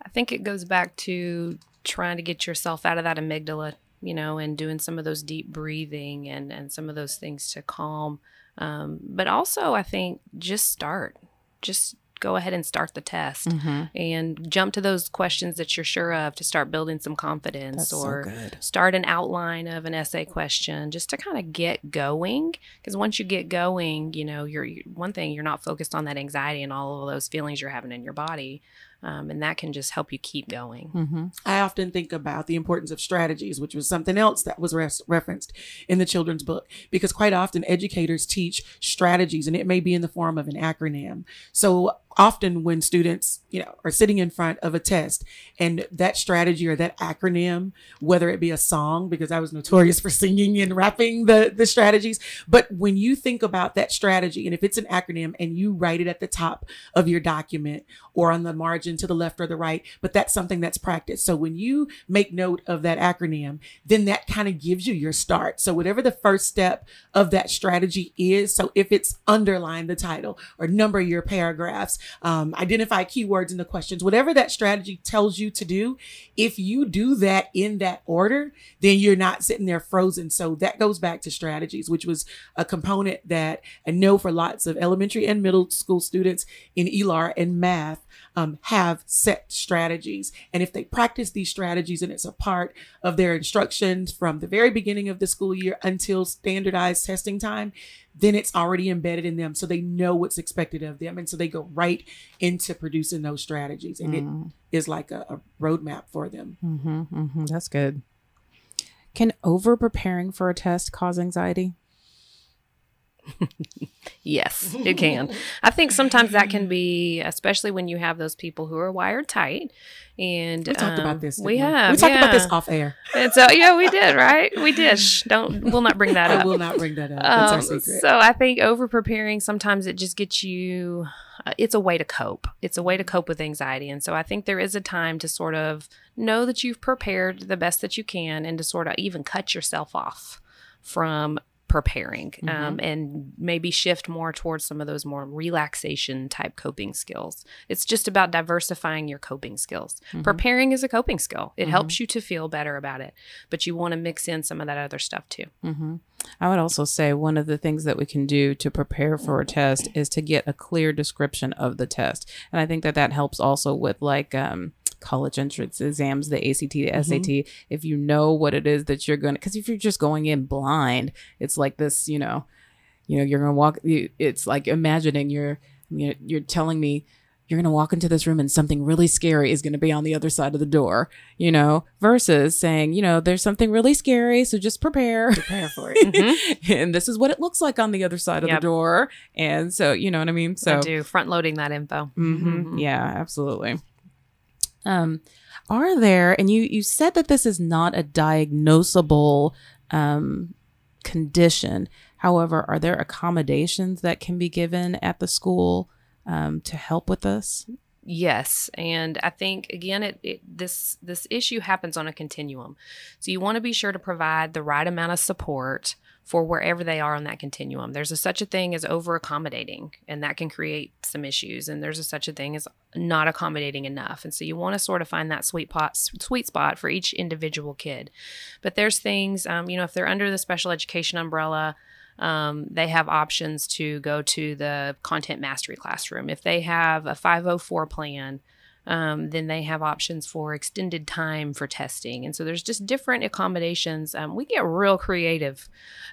I think it goes back to trying to get yourself out of that amygdala, you know, and doing some of those deep breathing and, and some of those things to calm. Um, but also, I think just start. Just go ahead and start the test Mhm. and jump to those questions that you're sure of to start building some confidence That's so or good. start an outline of an essay question just to kind of get going because once you get going you know you're one thing you're not focused on that anxiety and all of those feelings you're having in your body um, and that can just help you keep going Mm-hmm. I often think about the importance of strategies, which was something else that was res- referenced in the children's book, because quite often educators teach strategies and it may be in the form of an acronym. So often when students, you know, are sitting in front of a test and that strategy or that acronym, whether it be a song, because I was notorious for singing and rapping the, the strategies, but when you think about that strategy and if it's an acronym and you write it at the top of your document or on the margin to the left or the right, but that's something that's practiced. So when you make note of that acronym, then that kind of gives you your start. So whatever the first step of that strategy is, so if it's underline the title or number your paragraphs, um, identify keywords in the questions, whatever that strategy tells you to do, if you do that in that order, then you're not sitting there frozen. So that goes back to strategies, which was a component that I know for lots of elementary and middle school students in ELAR and math um, have set strategies. And if they practice these strategies and it's a part of their instructions from the very beginning of the school year until standardized testing time, then it's already embedded in them. So they know what's expected of them. And so they go right into producing those strategies. And Mm. it is like a, a roadmap for them. Mm-hmm, mm-hmm. That's good. Can over preparing for a test cause anxiety? Yes, it can. I think sometimes that can be, especially when you have those people who are wired tight. And We talked um, about this. We have. We talked about this off air. And so, yeah, we did, right? We did. Shh, don't. We'll not bring that I up. will not bring that up. That's our Um, secret. So I think over preparing sometimes it just gets you. Uh, it's a way to cope. It's a way to cope with anxiety, and so I think there is a time to sort of know that you've prepared the best that you can, and to sort of even cut yourself off from preparing um, and maybe shift more towards some of those more relaxation type coping skills. It's just about diversifying your coping skills. Preparing is a coping skill. It helps you to feel better about it, but you want to mix in some of that other stuff too. Mm-hmm. I would also say one of the things that we can do to prepare for a test is to get a clear description of the test. And I think that that helps also with like um, college entrance exams, the ACT, the mm-hmm. SAT. If you know what it is that you're going to, because if you're just going in blind, it's like this, you know, you know, you're going to walk, it's like imagining you're, you're, you're telling me, you're going to walk into this room and something really scary is going to be on the other side of the door, you know, versus saying, you know, there's something really scary. So just prepare. Prepare for it. Mm-hmm. and this is what it looks like on the other side of Yep. the door. And so, you know what I mean? So, I do front loading that info. Mhm. yeah, absolutely. Um, are there, and you, you said that this is not a diagnosable um, condition. However, are there accommodations that can be given at the school um, to help with this? Yes, and I think again, it, it this this issue happens on a continuum. So you want to be sure to provide the right amount of support for wherever they are on that continuum. There's a such a thing as over accommodating, and that can create some issues. And there's a such a thing as not accommodating enough. And so you want to sort of find that sweet pot, sweet spot for each individual kid. But there's things, um, you know, if they're under the special education umbrella, um, they have options to go to the content mastery classroom. If they have a 504 plan, um, then they have options for extended time for testing. And so there's just different accommodations. Um, we get real creative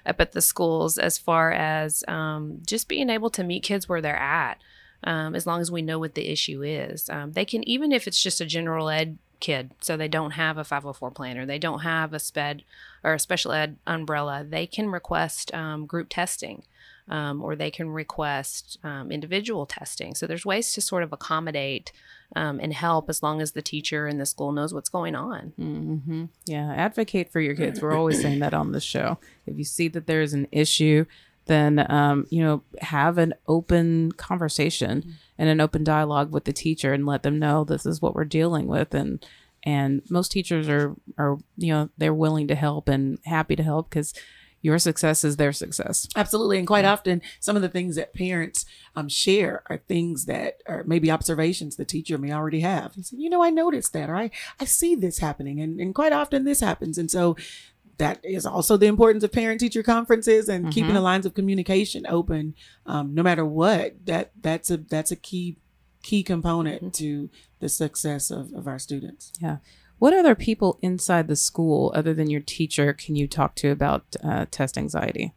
up at the schools as far as um, just being able to meet kids where they're at. Um, as long as we know what the issue is, um, they can even if it's just a general ed kid, so they don't have a 504 plan or they don't have a sped or a special ed umbrella, they can request um, group testing. Um, or they can request um, individual testing. So there's ways to sort of accommodate um, and help as long as the teacher and the school knows what's going on. Mm-hmm. Yeah, advocate for your kids. We're always saying that on the show. If you see that there's an issue, then um, you know have an open conversation and an open dialogue with the teacher and let them know this is what we're dealing with and and most teachers are are you know they're willing to help and happy to help because your success is their success. Absolutely. And quite often, some of the things that parents um, share are things that are maybe observations the teacher may already have. He said, you know, I noticed that, or I, I see this happening. And, and quite often this happens. And so that is also the importance of parent teacher conferences and mm-hmm. keeping the lines of communication open um, no matter what that that's a that's a key key component mm-hmm. to the success of, of our students yeah what other people inside the school other than your teacher can you talk to about uh, test anxiety?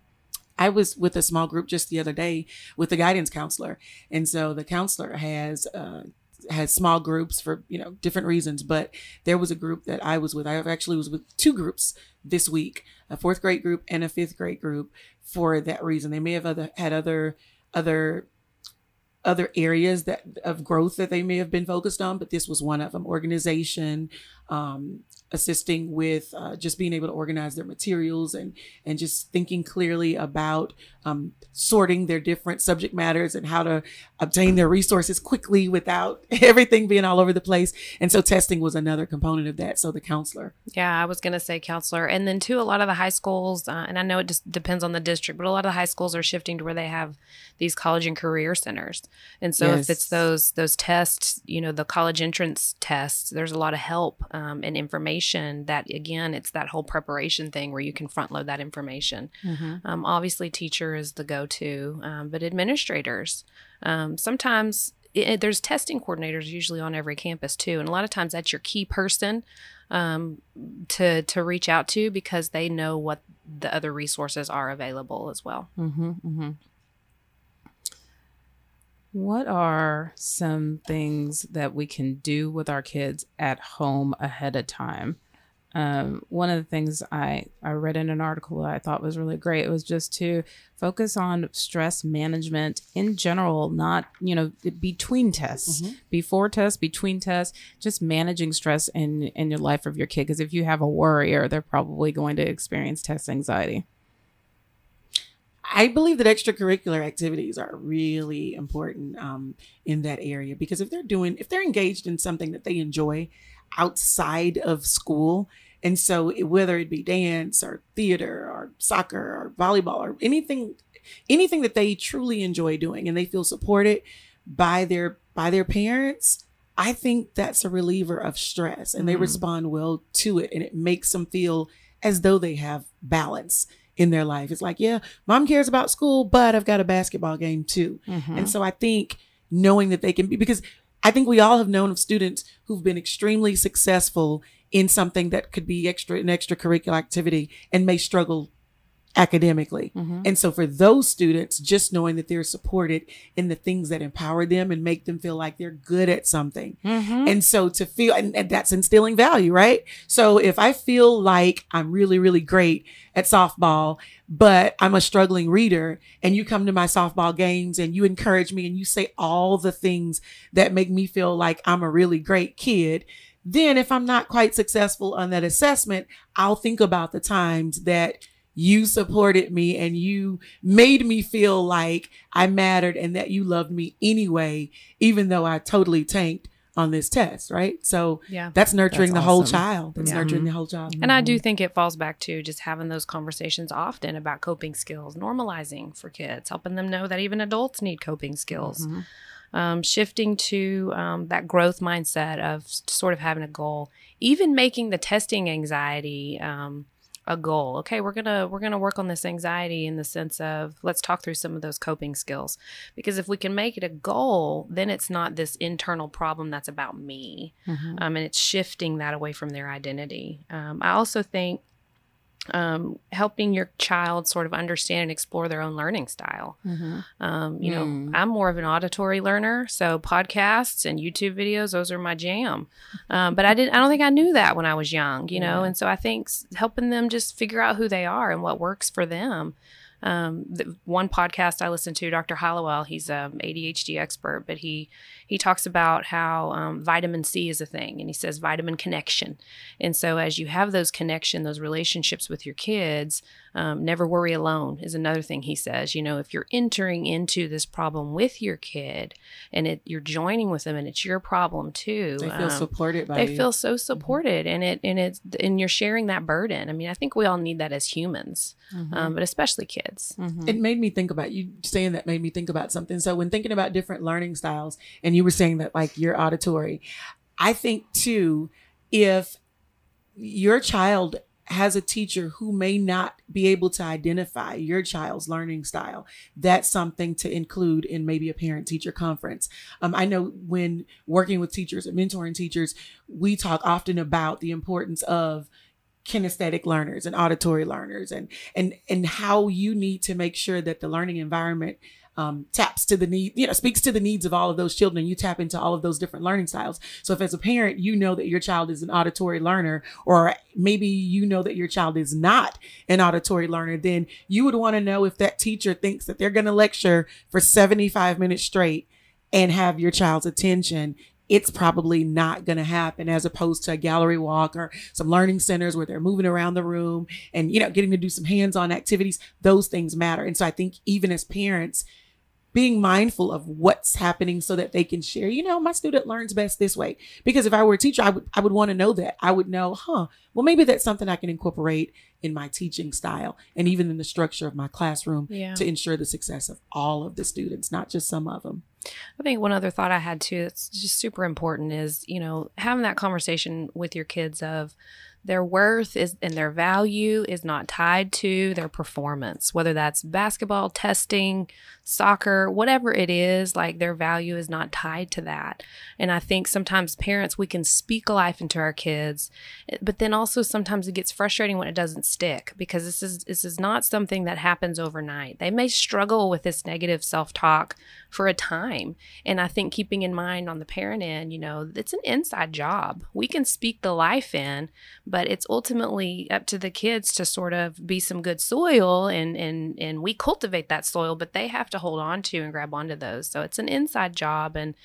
I was with a small group just the other day with the guidance counselor, and so the counselor has uh, has small groups for you know different reasons but there was a group that i was with. I actually was with two groups this week a fourth grade group and a fifth grade group for that reason. They may have other had other other other areas that of growth that they may have been focused on but this was one of them. Organization um, assisting with uh, just being able to organize their materials and and just thinking clearly about um, sorting their different subject matters and how to obtain their resources quickly without everything being all over the place. And so testing was another component of that. So the counselor. Yeah, I was going to say counselor. And then too, a lot of the high schools, uh, and I know it just depends on the district, but a lot of the high schools are shifting to where they have these college and career centers. And so yes. if it's those those tests, you know, the college entrance tests, there's a lot of help um, and information that again, it's that whole preparation thing where you can front load that information. Mm-hmm. Um, obviously, teacher is the go to, um, but administrators. Um, sometimes it, there's testing coordinators usually on every campus too, and a lot of times that's your key person um, to to reach out to because they know what the other resources are available as well. Mm-hmm, mm-hmm. What are some things that we can do with our kids at home ahead of time? Um, one of the things I, I read in an article that I thought was really great was just to focus on stress management in general, not, you know, between tests, mm-hmm. before tests, between tests, just managing stress in, in your life of your kid. Because if you have a worrier, they're probably going to experience test anxiety. I believe that extracurricular activities are really important um, in that area because if they're doing, if they're engaged in something that they enjoy outside of school, and so whether it be dance or theater or soccer or volleyball or anything anything that they truly enjoy doing and they feel supported by their by their parents, I think that's a reliever of stress and they mm. respond well to it and it makes them feel as though they have balance in their life. It's like, yeah, mom cares about school, but I've got a basketball game too. Mm-hmm. And so I think knowing that they can be because I think we all have known of students who've been extremely successful in something that could be extra an extracurricular activity and may struggle academically. Mm-hmm. And so for those students, just knowing that they're supported in the things that empower them and make them feel like they're good at something. Mm-hmm. And so to feel, and, and, that's instilling value, right? So if I feel like I'm really, really great at softball, but I'm a struggling reader and you come to my softball games and you encourage me and you say all the things that make me feel like I'm a really great kid, then if I'm not quite successful on that assessment, I'll think about the times that you supported me and you made me feel like I mattered and that you loved me anyway, even though I totally tanked on this test, right? So yeah, that's nurturing that's the awesome. whole child. That's yeah. nurturing the whole child. And I do think it falls back to just having those conversations often about coping skills, normalizing for kids, helping them know that even adults need coping skills. Mm-hmm um, shifting to um, that growth mindset of sort of having a goal, even making the testing anxiety um, a goal. Okay, we're gonna we're gonna work on this anxiety in the sense of let's talk through some of those coping skills because if we can make it a goal, then it's not this internal problem that's about me, mm-hmm. Um, and it's shifting that away from their identity. Um, I also think um, helping your child sort of understand and explore their own learning style. Mm-hmm. Um, you mm. know, I'm more of an auditory learner, so podcasts and YouTube videos, those are my jam. Um, but I didn't, I don't think I knew that when I was young, you know, and so I think helping them just figure out who they are and what works for them. Um, the one podcast I listened to, Dr. Hallowell, he's an ADHD expert, but he he talks about how um, vitamin C is a thing, and he says vitamin connection. And so, as you have those connection, those relationships with your kids, um, never worry alone is another thing he says. You know, if you're entering into this problem with your kid and it, you're joining with them and it's your problem too, They feel um, supported by they you. feel so supported and it and it's and you're sharing that burden. I mean, I think we all need that as humans, um, but especially kids. It made me think about you saying that made me think about something. So when thinking about different learning styles, and you were saying that like your auditory, I think too, if your child has a teacher who may not be able to identify your child's learning style, that's something to include in maybe a parent teacher conference. Um, I know when working with teachers and mentoring teachers, we talk often about the importance of kinesthetic learners and auditory learners and and and how you need to make sure that the learning environment um, taps to the need, you know, speaks to the needs of all of those children. You tap into all of those different learning styles. So if as a parent, you know that your child is an auditory learner, or maybe you know that your child is not an auditory learner, then you would want to know if that teacher thinks that they're going to lecture for 75 minutes straight and have your child's attention it's probably not going to happen as opposed to a gallery walk or some learning centers where they're moving around the room and you know getting to do some hands-on activities. Those things matter. And so i think even as parents being mindful of what's happening so that they can share you know my student learns best this way. Because if i were a teacher i would i would want to know that. I would know huh well maybe that's something i can incorporate in my teaching style and even in the structure of my classroom Yeah. to ensure the success of all of the students not just some of them I think one other thought I had too that's just super important is, you know, having that conversation with your kids of their worth is and their value is not tied to their performance, whether that's basketball, testing, soccer, whatever it is, like their value is not tied to that. And I think sometimes parents we can speak life into our kids, eh, but then also sometimes it gets frustrating when it doesn't stick because this is this is not something that happens overnight. They may struggle with this negative self-talk for a time. And I think keeping in mind on the parent end, you know, it's an inside job. We can speak the life in, but it's ultimately up to the kids to sort of be some good soil and and and we cultivate that soil, but they have to hold on to and grab onto those. So it's an inside job and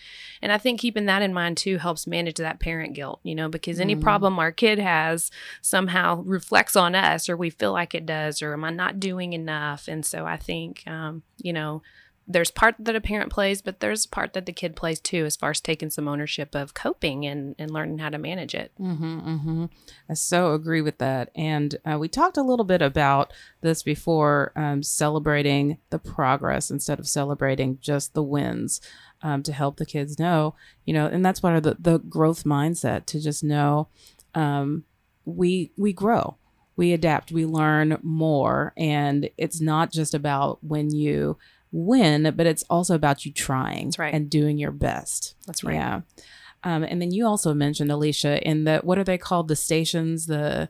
and I think keeping that in mind too helps manage that parent guilt, you know, because any Mhm. problem our kid has somehow reflects on us or we feel like it does or am I not doing enough? And so I think um, you know, there's part that a parent plays, but there's part that the kid plays too, as far as taking some ownership of coping and, and learning how to manage it. Mm-hmm, mm-hmm. I so agree with that. And uh, we talked a little bit about this before um, celebrating the progress instead of celebrating just the wins um, to help the kids know, you know, and that's part of the, the growth mindset to just know um, we, we grow. We adapt, we learn more. And it's not just about when you win, but it's also about you trying right. and doing your best. That's right. Yeah. Um, and then you also mentioned Alicia in the what are they called? The stations, the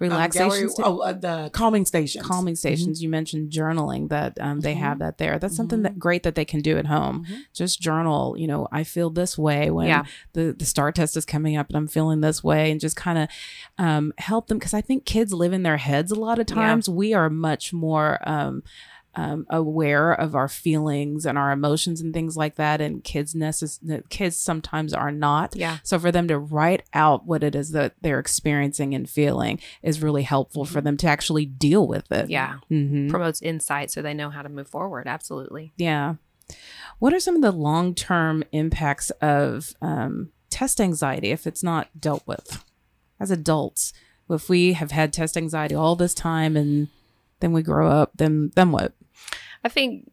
relaxation, gallery- sta- oh, uh, the calming stations. calming stations. You mentioned journaling that um, they have that there. That's something that great that they can do at home. Just journal. You know, I feel this way when Yeah. the the STAAR test is coming up, and I'm feeling this way, and just kind of um, help them because I think kids live in their heads a lot of Yeah. times. We are much more. Um, aware of our feelings and our emotions and things like that, and kids necess- kids sometimes are not. Yeah. So for them to write out what it is that they're experiencing and feeling is really helpful for them to actually deal with it. Yeah. Mhm. Promotes insight so they know how to move forward. Absolutely. Yeah. What are some of the long term impacts of um, test anxiety if it's not dealt with as adults? If we have had test anxiety all this time and then we grow up, then then what? I think,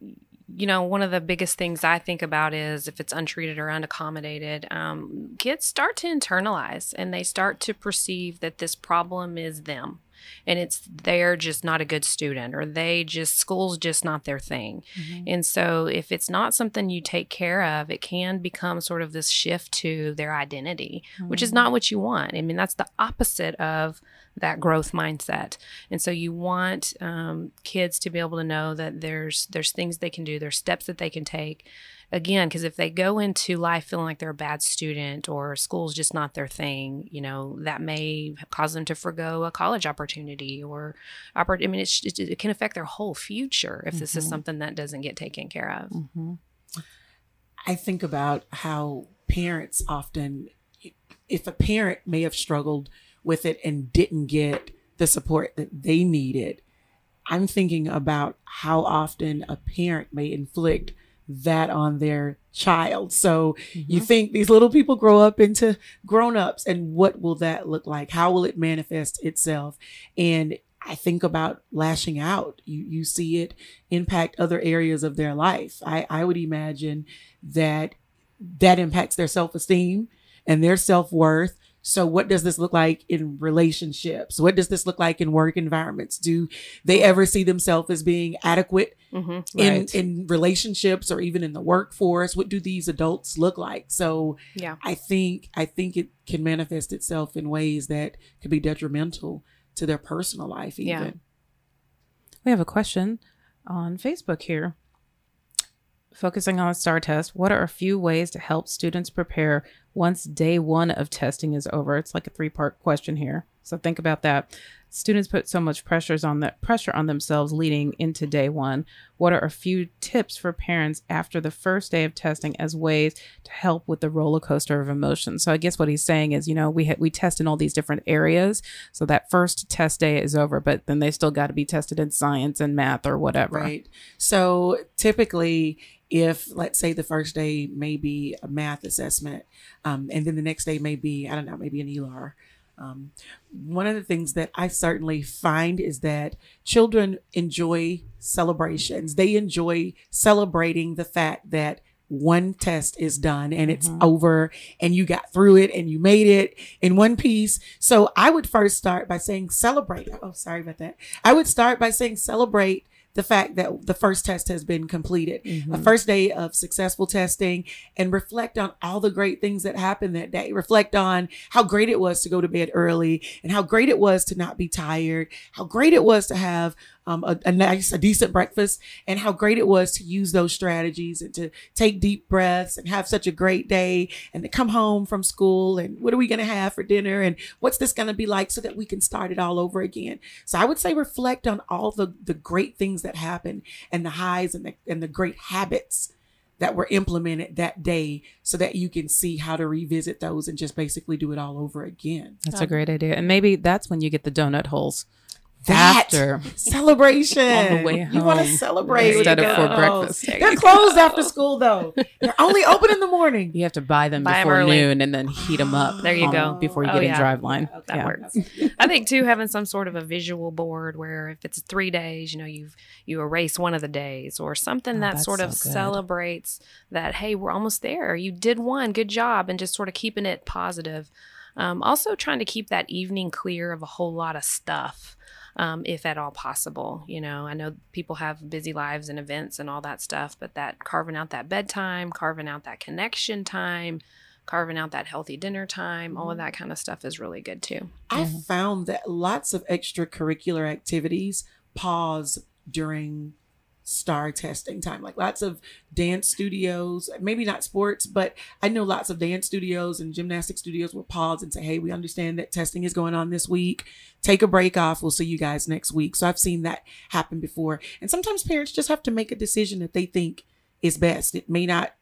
you know, one of the biggest things I think about is if it's untreated or unaccommodated, um, kids start to internalize and they start to perceive that this problem is them. And it's they're just not a good student or they just school's just not their thing. And so if it's not something you take care of, it can become sort of this shift to their identity, which is Mhm. not what you want. I mean, that's the opposite of that growth mindset. And so you want um, kids to be able to know that there's there's things they can do, there's steps that they can take. Again, because if they go into life feeling like they're a bad student or school's just not their thing, you know, that may cause them to forego a college opportunity or, oppor- I mean, it's, it, it can affect their whole future if this is Mhm. something that doesn't get taken care of. I think about how parents often, if a parent may have struggled with it and didn't get the support that they needed, I'm thinking about how often a parent may inflict that on their child. So mm-hmm. you think these little people grow up into grown-ups and what will that look like? How will it manifest itself? And I think about lashing out. You you see it impact other areas of their life. I, I would imagine that that impacts their self-esteem and their self-worth so what does this look like in relationships? What does this look like in work environments? Do they ever see themselves as being adequate mm-hmm, right. in in relationships or even in the workforce? What do these adults look like? So yeah. I think I think it can manifest itself in ways that could be detrimental to their personal life even. Yeah. We have a question on Facebook here focusing on the STAAR test, what are a few ways to help students prepare once day one of testing is over? It's like a three part question here. So think about that. Students put so much pressures on that pressure on themselves leading into day one. What are a few tips for parents after the first day of testing as ways to help with the roller coaster of emotions? So I guess what he's saying is, you know, we ha- we test in all these different areas. So that first test day is over, but then they still got to be tested in science and math or whatever. Right. So typically if let's say the first day may be a math assessment um, and then the next day may be i don't know maybe an elar um, one of the things that i certainly find is that children enjoy celebrations they enjoy celebrating the fact that one test is done and it's mm-hmm. over and you got through it and you made it in one piece. So I would first start by saying celebrate. Oh, sorry about that. I would start by saying celebrate the fact that the first test has been completed, mm-hmm. a first day of successful testing, and reflect on all the great things that happened that day. Reflect on how great it was to go to bed early and how great it was to not be tired, how great it was to have um, a, a, nice, a decent breakfast, and how great it was to use those strategies and to take deep breaths and have such a great day and to come home from school and what are we going to have for dinner and what's this going to be like so that we can start it all over again. So I would say reflect on all the, the great things that happened and the highs and the, and the great habits that were implemented that day so that you can see how to revisit those and just basically do it all over again. That's a great idea. And maybe that's when you get the donut holes that after celebration on the way home. You want to celebrate instead of for breakfast. They're closed after school though. They're only open in the morning. You have to buy them buy before them noon and then heat them up. there you go. Before you oh, get yeah. in drive line. That yeah. works. I think too having some sort of a visual board where if it's three days, you know, you've you erase one of the days or something oh, that sort of so celebrates that hey, we're almost there. You did one, good job, and just sort of keeping it positive. Um, also trying to keep that evening clear of a whole lot of stuff um, if at all possible. You know, I know people have busy lives and events and all that stuff, but that carving out that bedtime, carving out that connection time, carving out that healthy dinner time, all of mm-hmm. that kind of stuff is really good too. I mm-hmm. found that lots of extracurricular activities pause during STAAR testing time. Like lots of dance studios, maybe not sports, but I know lots of dance studios and gymnastic studios will pause and say, Hey, we understand that testing is going on this week. Take a break off. We'll see you guys next week. So I've seen that happen before. And sometimes parents just have to make a decision that they think is best. It may not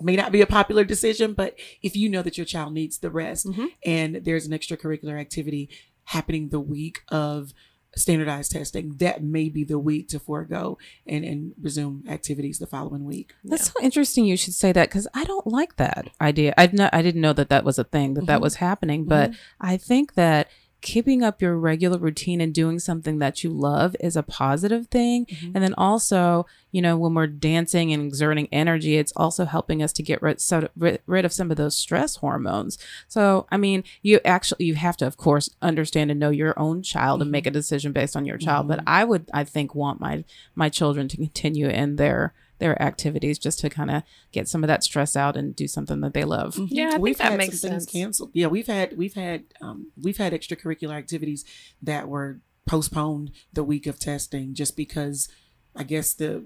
may not be a popular decision, but if you know that your child needs the rest mm-hmm. and there's an extracurricular activity happening the week of standardized testing, that may be the week to forego and, and resume activities the following week. That's yeah. so interesting. You should say that because I don't like that idea. I not, I didn't know that that was a thing that mm-hmm. that was happening, but mm-hmm. I think that keeping up your regular routine and doing something that you love is a positive thing. Mm-hmm. And then also, you know, when we're dancing and exerting energy, it's also helping us to get rid, so, rid, rid of some of those stress hormones. So, I mean, you actually, you have to, of course, understand and know your own child mm-hmm. and make a decision based on your child. Mm-hmm. But I would, I think, want my, my children to continue in their, their activities just to kind of get some of that stress out and do something that they love. Mm-hmm. Yeah, I we've had makes some sense. things canceled. Yeah, we've had we've had um, we've had extracurricular activities that were postponed the week of testing just because I guess the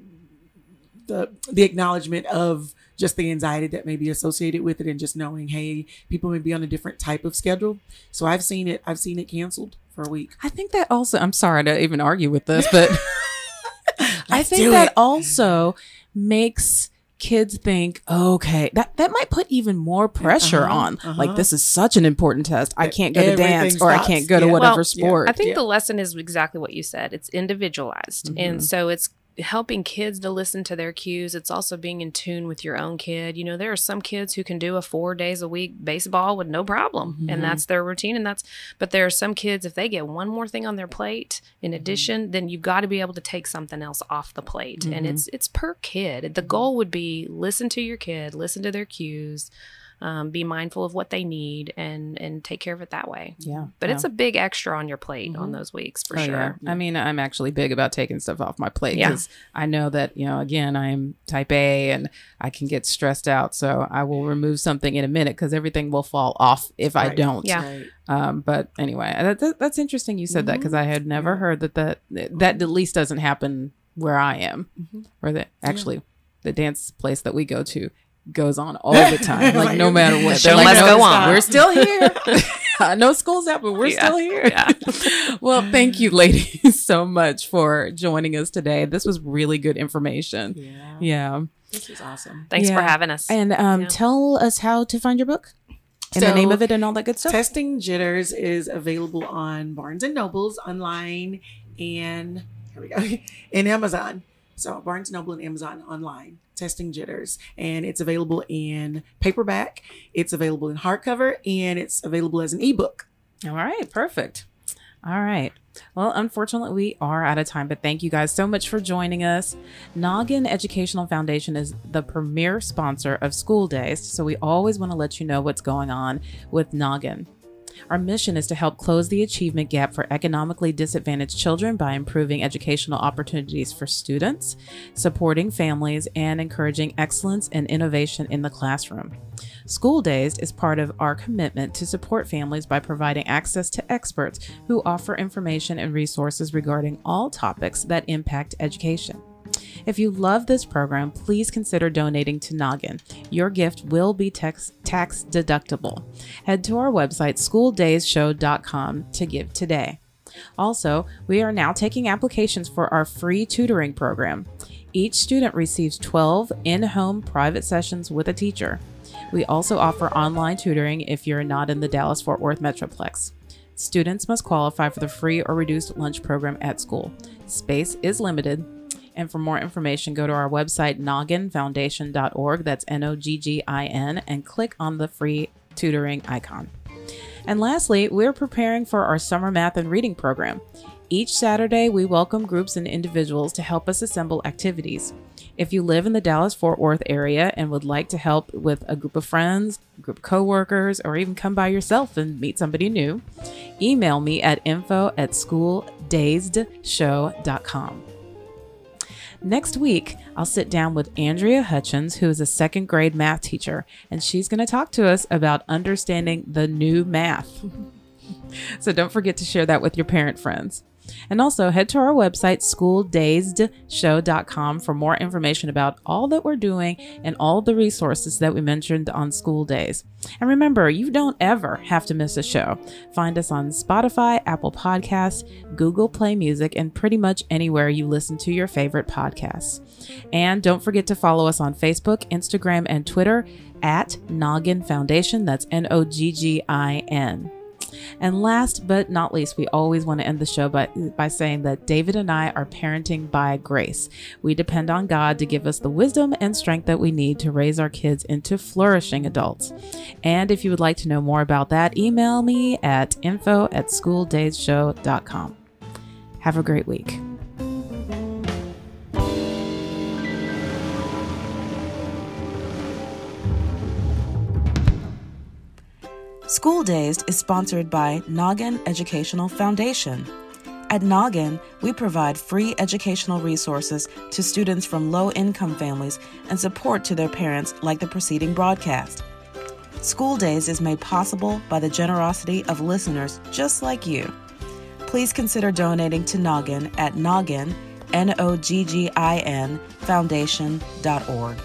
the the acknowledgement of just the anxiety that may be associated with it and just knowing hey people may be on a different type of schedule so i've seen it i've seen it canceled for a week i think that also i'm sorry to even argue with this but i think that it. also makes kids think, okay, that, that might put even more pressure Uh-huh, on. uh-huh. Like, this is such an important test. I can't go to Everything dance or I can't go to whatever Well, sport. I think Yeah. the lesson is exactly what you said. It's individualized. Mhm. And so it's helping kids to listen to their cues. It's also being in tune with your own kid. You know, there are some kids who can do a 4 days a week baseball with no problem Mhm. and that's their routine and that's but there are some kids if they get one more thing on their plate in Mm-hmm. addition, then you've got to be able to take something else off the plate. And Mhm. it's it's per kid. The goal would be listen to your kid, listen to their cues. Um, be mindful of what they need and and take care of it that way. yeah. But yeah. it's a big extra on your plate on Mhm. those weeks for Oh, sure. yeah. I mean, I'm actually big about taking stuff off my plate Yeah. because I know that, you know, again, I'm type A and I can get stressed out. So I will remove something in a minute because everything will fall off if I don't. Yeah. Right. Um, but anyway, that, that, that's interesting you said that because I had never heard that, that that at least doesn't happen where I am, Mhm. where the actually the dance place that we go to goes on all the time, like no matter what. Show They're like, must "No, go on." We're still here. I know school's out, but we're Yeah. still here. Yeah. well, thank you, ladies, so much for joining us today. This was really good information. Yeah. Yeah. This is awesome. Thanks for having us. And um, Yeah. tell us how to find your book and the name of it and all that good stuff. Testing Jitters is available on Barnes and Nobles online and here we go in Amazon. So Barnes and Noble and Amazon online. Testing Jitters, and it's available in paperback. It's available in hardcover, and it's available as an ebook. All right, perfect. All right. Well, unfortunately, we are out of time, but thank you guys so much for joining us. Noggin Educational Foundation is the premier sponsor of school days, so we always want to let you know what's going on with Noggin. Our mission is to help close the achievement gap for economically disadvantaged children by improving educational opportunities for students, supporting families, and encouraging excellence and innovation in the classroom. School Dazed is part of our commitment to support families by providing access to experts who offer information and resources regarding all topics that impact education. If you love this program, please consider donating to Noggin. Your gift will be tax, tax deductible. Head to our website, schooldazedshow.com, to give today. Also, we are now taking applications for our free tutoring program. Each student receives 12 in home private sessions with a teacher. We also offer online tutoring if you're not in the Dallas Fort Worth Metroplex. Students must qualify for the free or reduced lunch program at school. Space is limited. And for more information, go to our website, nogginfoundation.org. That's N O G G I N, and click on the free tutoring icon. And lastly, we're preparing for our summer math and reading program. Each Saturday, we welcome groups and individuals to help us assemble activities. If you live in the Dallas Fort Worth area and would like to help with a group of friends, group of coworkers, or even come by yourself and meet somebody new, email me at info at schooldazedshow.com. Next week, I'll sit down with Andrea Hutchins, who is a second grade math teacher, and she's going to talk to us about understanding the new math. so don't forget to share that with your parent friends. And also head to our website, schooldazedshow.com, for more information about all that we're doing and all the resources that we mentioned on School Dazed. And remember, you don't ever have to miss a show. Find us on Spotify, Apple Podcasts, Google Play Music, and pretty much anywhere you listen to your favorite podcasts. And don't forget to follow us on Facebook, Instagram, and Twitter at Noggin Foundation. That's N O G G I N. And last but not least, we always want to end the show by, by saying that David and I are parenting by grace. We depend on God to give us the wisdom and strength that we need to raise our kids into flourishing adults. And if you would like to know more about that, email me at info at schooldazedshow.com. Have a great week. School Dazed is sponsored by Noggin Educational Foundation. At Noggin, we provide free educational resources to students from low income families and support to their parents, like the preceding broadcast. School Dazed is made possible by the generosity of listeners just like you. Please consider donating to Noggin at Noggin, N O G G I N, foundation.org.